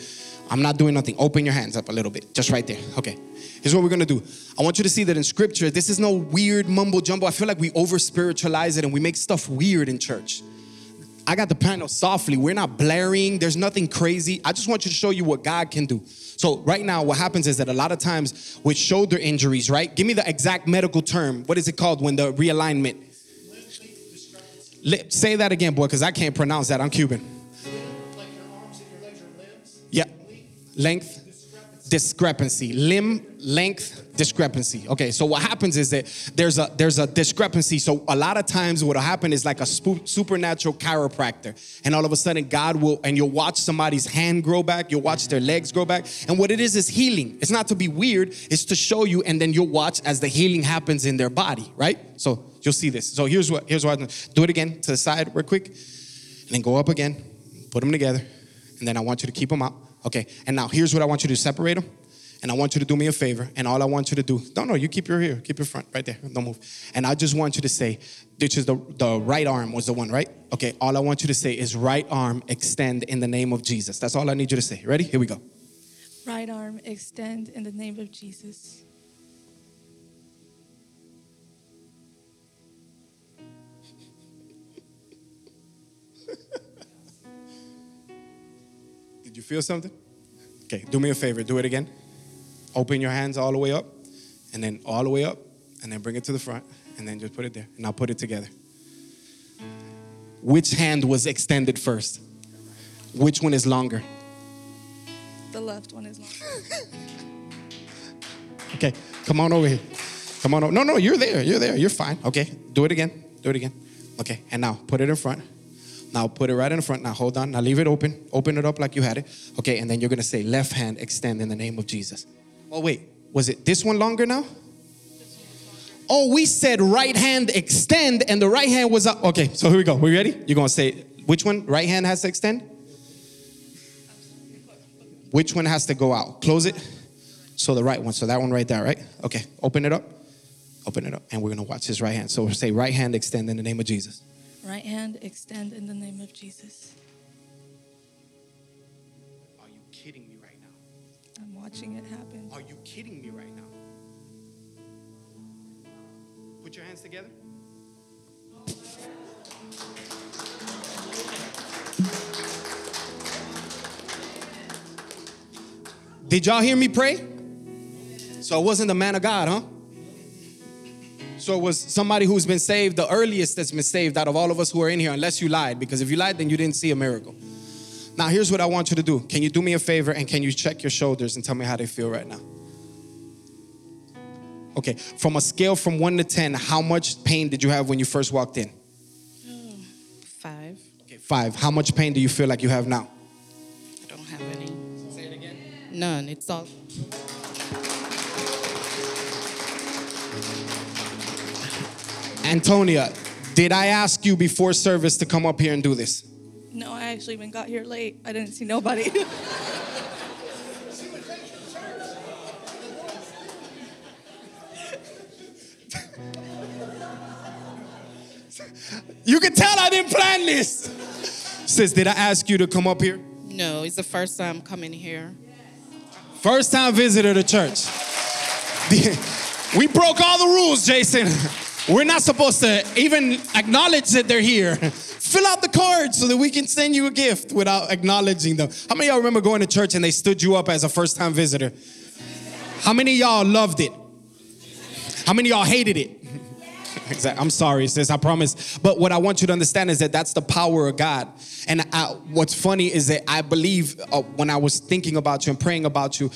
Speaker 2: I'm not doing nothing. Open your hands up a little bit, just right there. Okay, here's what we're gonna do. I want you to see that in scripture, this is no weird mumbo jumbo. I feel like we over spiritualize it and we make stuff weird in church. I got the piano softly. We're not blaring. There's nothing crazy. I just want you to show you what God can do. So right now, what happens is that a lot of times with shoulder injuries, right? Give me the exact medical term. What is it called when the realignment? Say that again, boy, because I can't pronounce that. I'm Cuban. Yeah. Length discrepancy. Limb length discrepancy. Okay, so what happens is that there's a there's a discrepancy. So a lot of times what'll happen is like a supernatural chiropractor, and all of a sudden God will and you'll watch somebody's hand grow back, you'll watch their legs grow back, and what it is is healing. It's not to be weird, it's to show you, and then you'll watch as the healing happens in their body, right? So you'll see this. So here's what here's what I do it again to the side real quick, and then go up again, put them together, and then I want you to keep them out. Okay, and now here's what I want you to separate them and I want you to do me a favor, and all I want you to do, no, no, you keep your here, keep your front right there, don't move. And I just want you to say, "This is the, the right arm was the one, right? Okay, all I want you to say is right arm extend in the name of Jesus. That's all I need you to say. Ready? Here we go.
Speaker 3: Right arm extend in the name of Jesus.
Speaker 2: Did you feel something? Okay, do me a favor, do it again. Open your hands all the way up, and then all the way up, and then bring it to the front, and then just put it there, and I'll put it together. Which hand was extended first? Which one is longer?
Speaker 3: The left one is longer.
Speaker 2: Okay, come on over here. Come on over. No, no, you're there. You're there. You're fine. Okay, do it again. Do it again. Okay, and now put it in front. Now put it right in front. Now hold on. Now leave it open. Open it up like you had it. Okay, and then you're gonna say left hand extend in the name of Jesus. Oh, wait. Was it this one longer now? Oh, we said right hand extend and the right hand was up. Okay, so here we go. We ready? You're gonna say which one? Right hand has to extend? Which one has to go out? Close it. So the right one. So that one right there, right? Okay, open it up. Open it up. And we're gonna watch his right hand. So we'll say right hand extend in the name of Jesus.
Speaker 3: Right hand extend in the name of Jesus.
Speaker 2: Are you kidding me right now?
Speaker 3: I'm watching it happen.
Speaker 2: Are you kidding me right now? Put your hands together. Did y'all hear me pray? So it wasn't the man of God, huh? So it was somebody who's been saved, the earliest that's been saved out of all of us who are in here, unless you lied, because if you lied, then you didn't see a miracle. Now, here's what I want you to do. Can you do me a favor and can you check your shoulders and tell me how they feel right now? Okay, from a scale from one to 10, how much pain did you have when you first walked in?
Speaker 4: Five.
Speaker 2: Okay, five. How much pain do you feel like you have now?
Speaker 4: I don't have any. Say it again. None. It's all.
Speaker 2: Antonia, did I ask you before service to come up here and do this?
Speaker 3: No, I actually even got here late. I didn't see nobody.
Speaker 2: You can tell I didn't plan this. Sis, did I ask you to come up here?
Speaker 4: No, it's the first time coming here.
Speaker 2: First time visitor to church. We broke all the rules, Jason. We're not supposed to even acknowledge that they're here. Fill out the card so that we can send you a gift without acknowledging them. How many y'all remember going to church and they stood you up as a first time visitor? How many y'all loved it? How many y'all hated it? Exactly. I'm sorry, sis. I promise. But what I want you to understand is that that's the power of God. And I, what's funny is that I believe uh, when I was thinking about you and praying about you,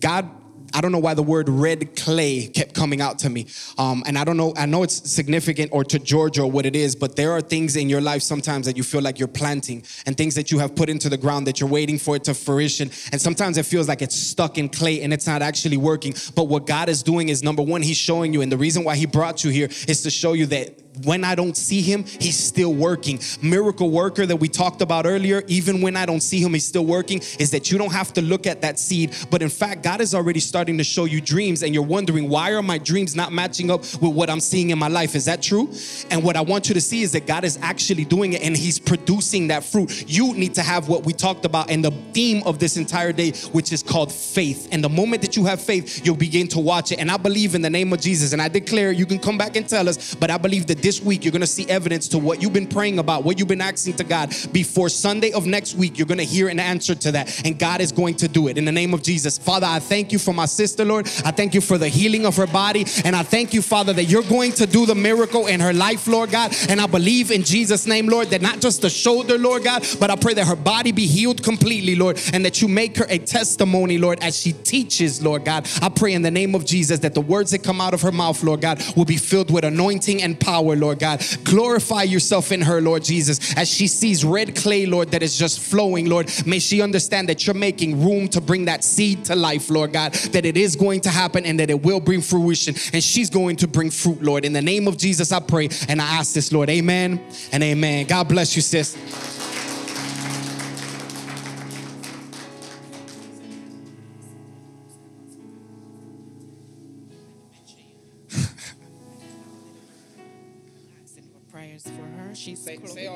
Speaker 2: God. I don't know why the word red clay kept coming out to me. Um, and I don't know, I know it's significant or to Georgia or what it is, but there are things in your life sometimes that you feel like you're planting and things that you have put into the ground that you're waiting for it to fruition. And sometimes it feels like it's stuck in clay and it's not actually working. But what God is doing is number one, He's showing you, and the reason why He brought you here is to show you that when I don't see him, he's still working. Miracle worker that we talked about earlier, even when I don't see him, he's still working, is that you don't have to look at that seed. But in fact, God is already starting to show you dreams, and you're wondering, why are my dreams not matching up with what I'm seeing in my life? Is that true? And what I want you to see is that God is actually doing it and he's producing that fruit. You need to have what we talked about and the theme of this entire day, which is called faith. And the moment that you have faith, you'll begin to watch it. And I believe in the name of Jesus, and I declare, you can come back and tell us, but I believe that this week you're gonna see evidence to what you've been praying about, what you've been asking to God. Before Sunday of next week, you're gonna hear an answer to that, and God is going to do it in the name of Jesus. Father, I thank you for my sister, Lord. I thank you for the healing of her body, and I thank you, Father, that you're going to do the miracle in her life, Lord God. And I believe in Jesus' name, Lord, that not just the shoulder, Lord God, but I pray that her body be healed completely, Lord, and that you make her a testimony, Lord, as she teaches, Lord God. I pray in the name of Jesus that the words that come out of her mouth, Lord God, will be filled with anointing and power, Lord God. Glorify yourself in her, Lord Jesus, as she sees red clay, Lord, that is just flowing, Lord. May she understand that you're making room to bring that seed to life, Lord God, that it is going to happen and that it will bring fruition, and she's going to bring fruit, Lord. In the name of Jesus, I pray and I ask this, Lord. Amen and amen. God bless you, sis.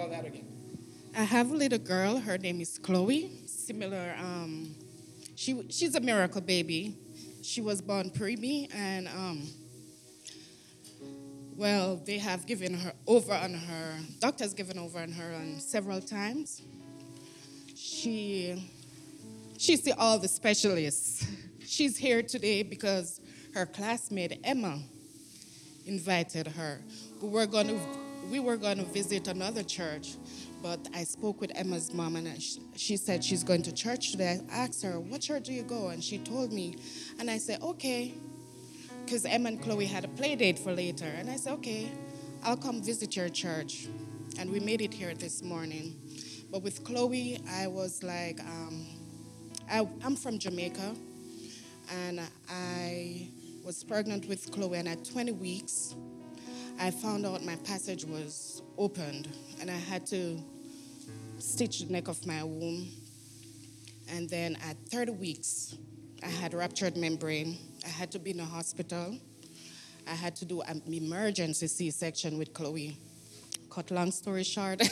Speaker 2: All that again.
Speaker 4: I have a little girl. Her name is Chloe. Similar. Um, she she's a miracle baby. She was born preemie, and um, well, they have given her over on her. Doctors given over on her on several times. She she see all the specialists. She's here today because her classmate Emma invited her. We were going to we were going to visit another church, but I spoke with Emma's mom and I, she said she's going to church today. I asked her, "What church do you go?" And she told me, and I said, "Okay," because Emma and Chloe had a play date for later, and I said, "Okay, I'll come visit your church," and we made it here this morning. But with Chloe, I was like, um, I, I'm from Jamaica, and I was pregnant with Chloe, and at 20 weeks, I found out my passage was opened, and I had to stitch the neck of my womb. And then at 30 weeks, I had ruptured membrane. I had to be in a hospital. I had to do an emergency C-section with Chloe. Cut long story short,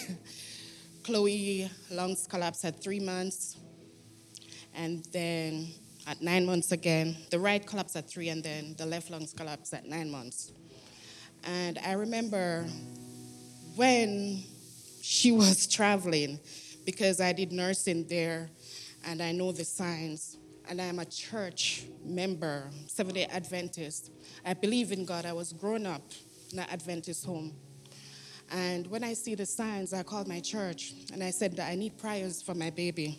Speaker 4: Chloe lungs collapsed at three months, and then at nine months again, the right collapsed at three, and then the left lungs collapsed at nine months. And I remember when she was traveling, because I did nursing there and I know the signs, and I'm a church member, Seventh day Adventist. I believe in God. I was grown up in an Adventist home. And when I see the signs, I called my church and I said that I need prayers for my baby.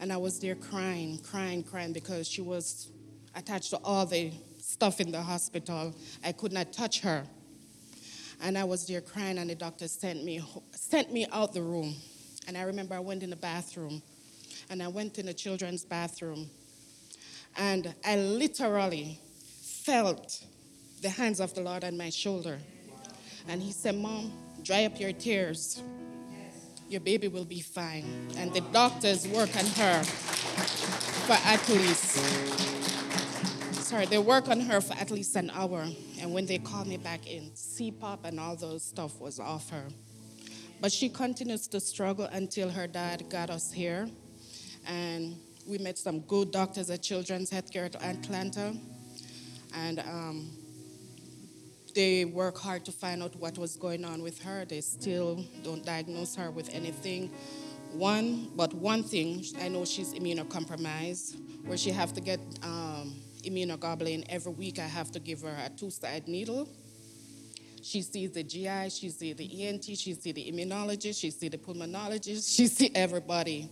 Speaker 4: And I was there crying, crying, crying because she was attached to all the stuff in the hospital. I could not touch her. And I was there crying, and the doctor sent me, sent me out the room. And I remember I went in the bathroom, and I went in the children's bathroom, and I literally felt the hands of the Lord on my shoulder. And He said, Mom, dry up your tears. Your baby will be fine. And the doctors work on her for at least sorry, they work on her for at least an hour. And when they called me back in, CPAP and all those stuff was off her. But she continues to struggle until her dad got us here. And we met some good doctors at Children's Healthcare at Atlanta. And um, they work hard to find out what was going on with her. They still don't diagnose her with anything. One, but one thing, I know she's immunocompromised, where she have to get um, immunoglobulin every week. I have to give her a two-sided needle. She sees the GI, she sees the ENT, she sees the immunologist, she sees the pulmonologist, she sees everybody.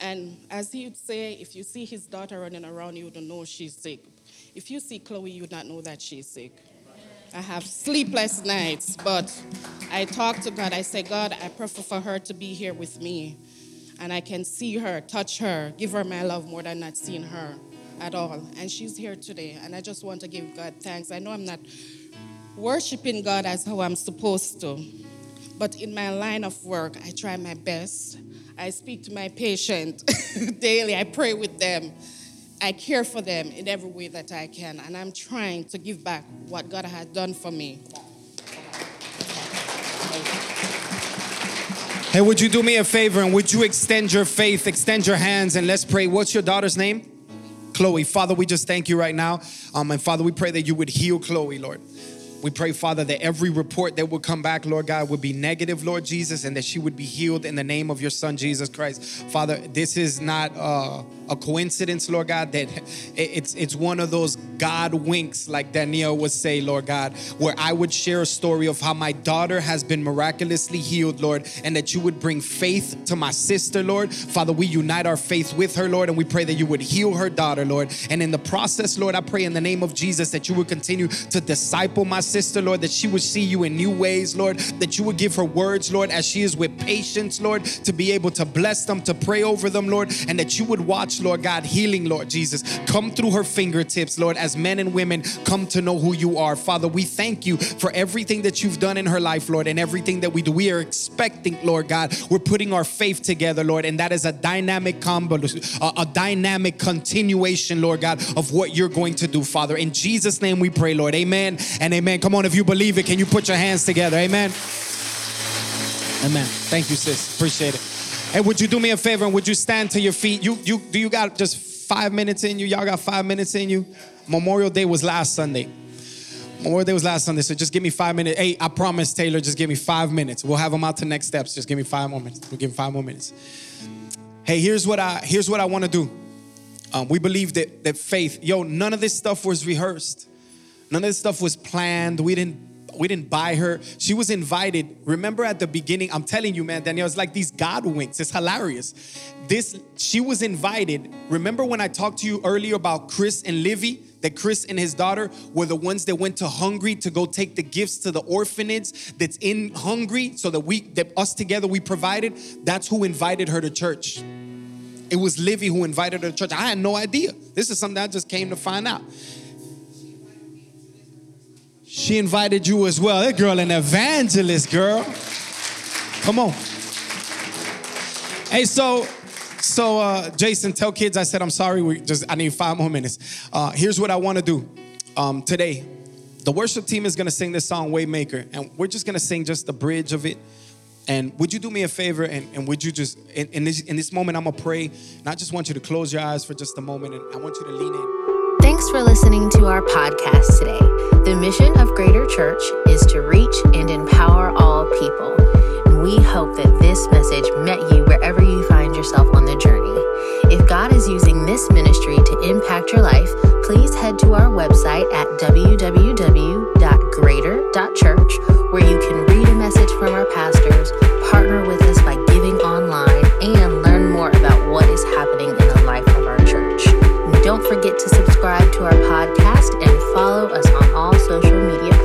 Speaker 4: And as he would say, if you see his daughter running around, you don't know she's sick. If you see Chloe, you would not know that she's sick. I have sleepless nights, but I talk to God. I say, God, I prefer for her to be here with me. And I can see her, touch her, give her my love more than not seeing her at all. And she's here today. And I just want to give God thanks. I know I'm not worshiping God as how I'm supposed to, but in my line of work, I try my best. I speak to my patient daily, I pray with them. I care for them in every way that I can, and I'm trying to give back what God has done for me.
Speaker 2: Hey, would you do me a favor and would you extend your faith, extend your hands, and let's pray? What's your daughter's name? Chloe. Father, we just thank you right now. Um, and Father, we pray that you would heal Chloe, Lord. We pray, Father, that every report that would come back, Lord God, would be negative, Lord Jesus, and that she would be healed in the name of your Son, Jesus Christ. Father, this is not uh, a coincidence, Lord God, that it's it's one of those God winks, like Danielle would say, Lord God, where I would share a story of how my daughter has been miraculously healed, Lord, and that you would bring faith to my sister, Lord. Father, we unite our faith with her, Lord, and we pray that you would heal her daughter, Lord. And in the process, Lord, I pray in the name of Jesus that you would continue to disciple my sister, Lord, that she would see you in new ways, Lord, that you would give her words, Lord, as she is with patience, Lord, to be able to bless them, to pray over them, Lord, and that you would watch, Lord God, healing, Lord Jesus, come through her fingertips, Lord, as men and women come to know who you are. Father, we thank you for everything that you've done in her life, Lord, and everything that we do. We are expecting, Lord God, we're putting our faith together, Lord, and that is a dynamic combo, a, a dynamic continuation, Lord God, of what you're going to do, Father. In Jesus' name we pray, Lord. Amen and amen. Come on, if you believe it, can you put your hands together? Amen. Amen. Thank you, sis. Appreciate it. Hey, would you do me a favor and would you stand to your feet? You you do you got just five minutes in you? Y'all got five minutes in you? Memorial Day was last Sunday. Memorial Day was last Sunday, so just give me five minutes. Hey, I promise, Taylor, just give me five minutes. We'll have them out to next steps. Just give me five more minutes. We'll give five more minutes. Hey, here's what I here's what I want to do. Um, we believe that that faith, yo, none of this stuff was rehearsed. None of this stuff was planned. We didn't we didn't buy her. She was invited. Remember at the beginning, I'm telling you, man, Danielle, it's like these God winks. It's hilarious. This, she was invited. Remember when I talked to you earlier about Chris and Livy? That Chris and his daughter were the ones that went to Hungary to go take the gifts to the orphanage that's in Hungary, so that we, that us together, we provided. That's who invited her to church. It was Livy who invited her to church. I had no idea. This is something I just came to find out. She invited you as well. That girl, an evangelist, girl. Come on. Hey, so, so uh, Jason, tell kids I said I'm sorry. We just I need five more minutes. Uh, here's what I want to do um, today. The worship team is gonna sing this song Waymaker, and we're just gonna sing just the bridge of it. And would you do me a favor and, and would you just in, in this in this moment I'm gonna pray, and I just want you to close your eyes for just a moment, and I want you to lean in.
Speaker 1: Thanks for listening to our podcast today. The mission of Greater Church is to reach and empower all people. And we hope that this message met you wherever you find yourself on the journey. If God is using this ministry to impact your life, please head to our website at www.greater.church where you can read a message from our pastors, partner with us by giving online, and learn more about what is happening in don't forget to subscribe to our podcast and follow us on all social media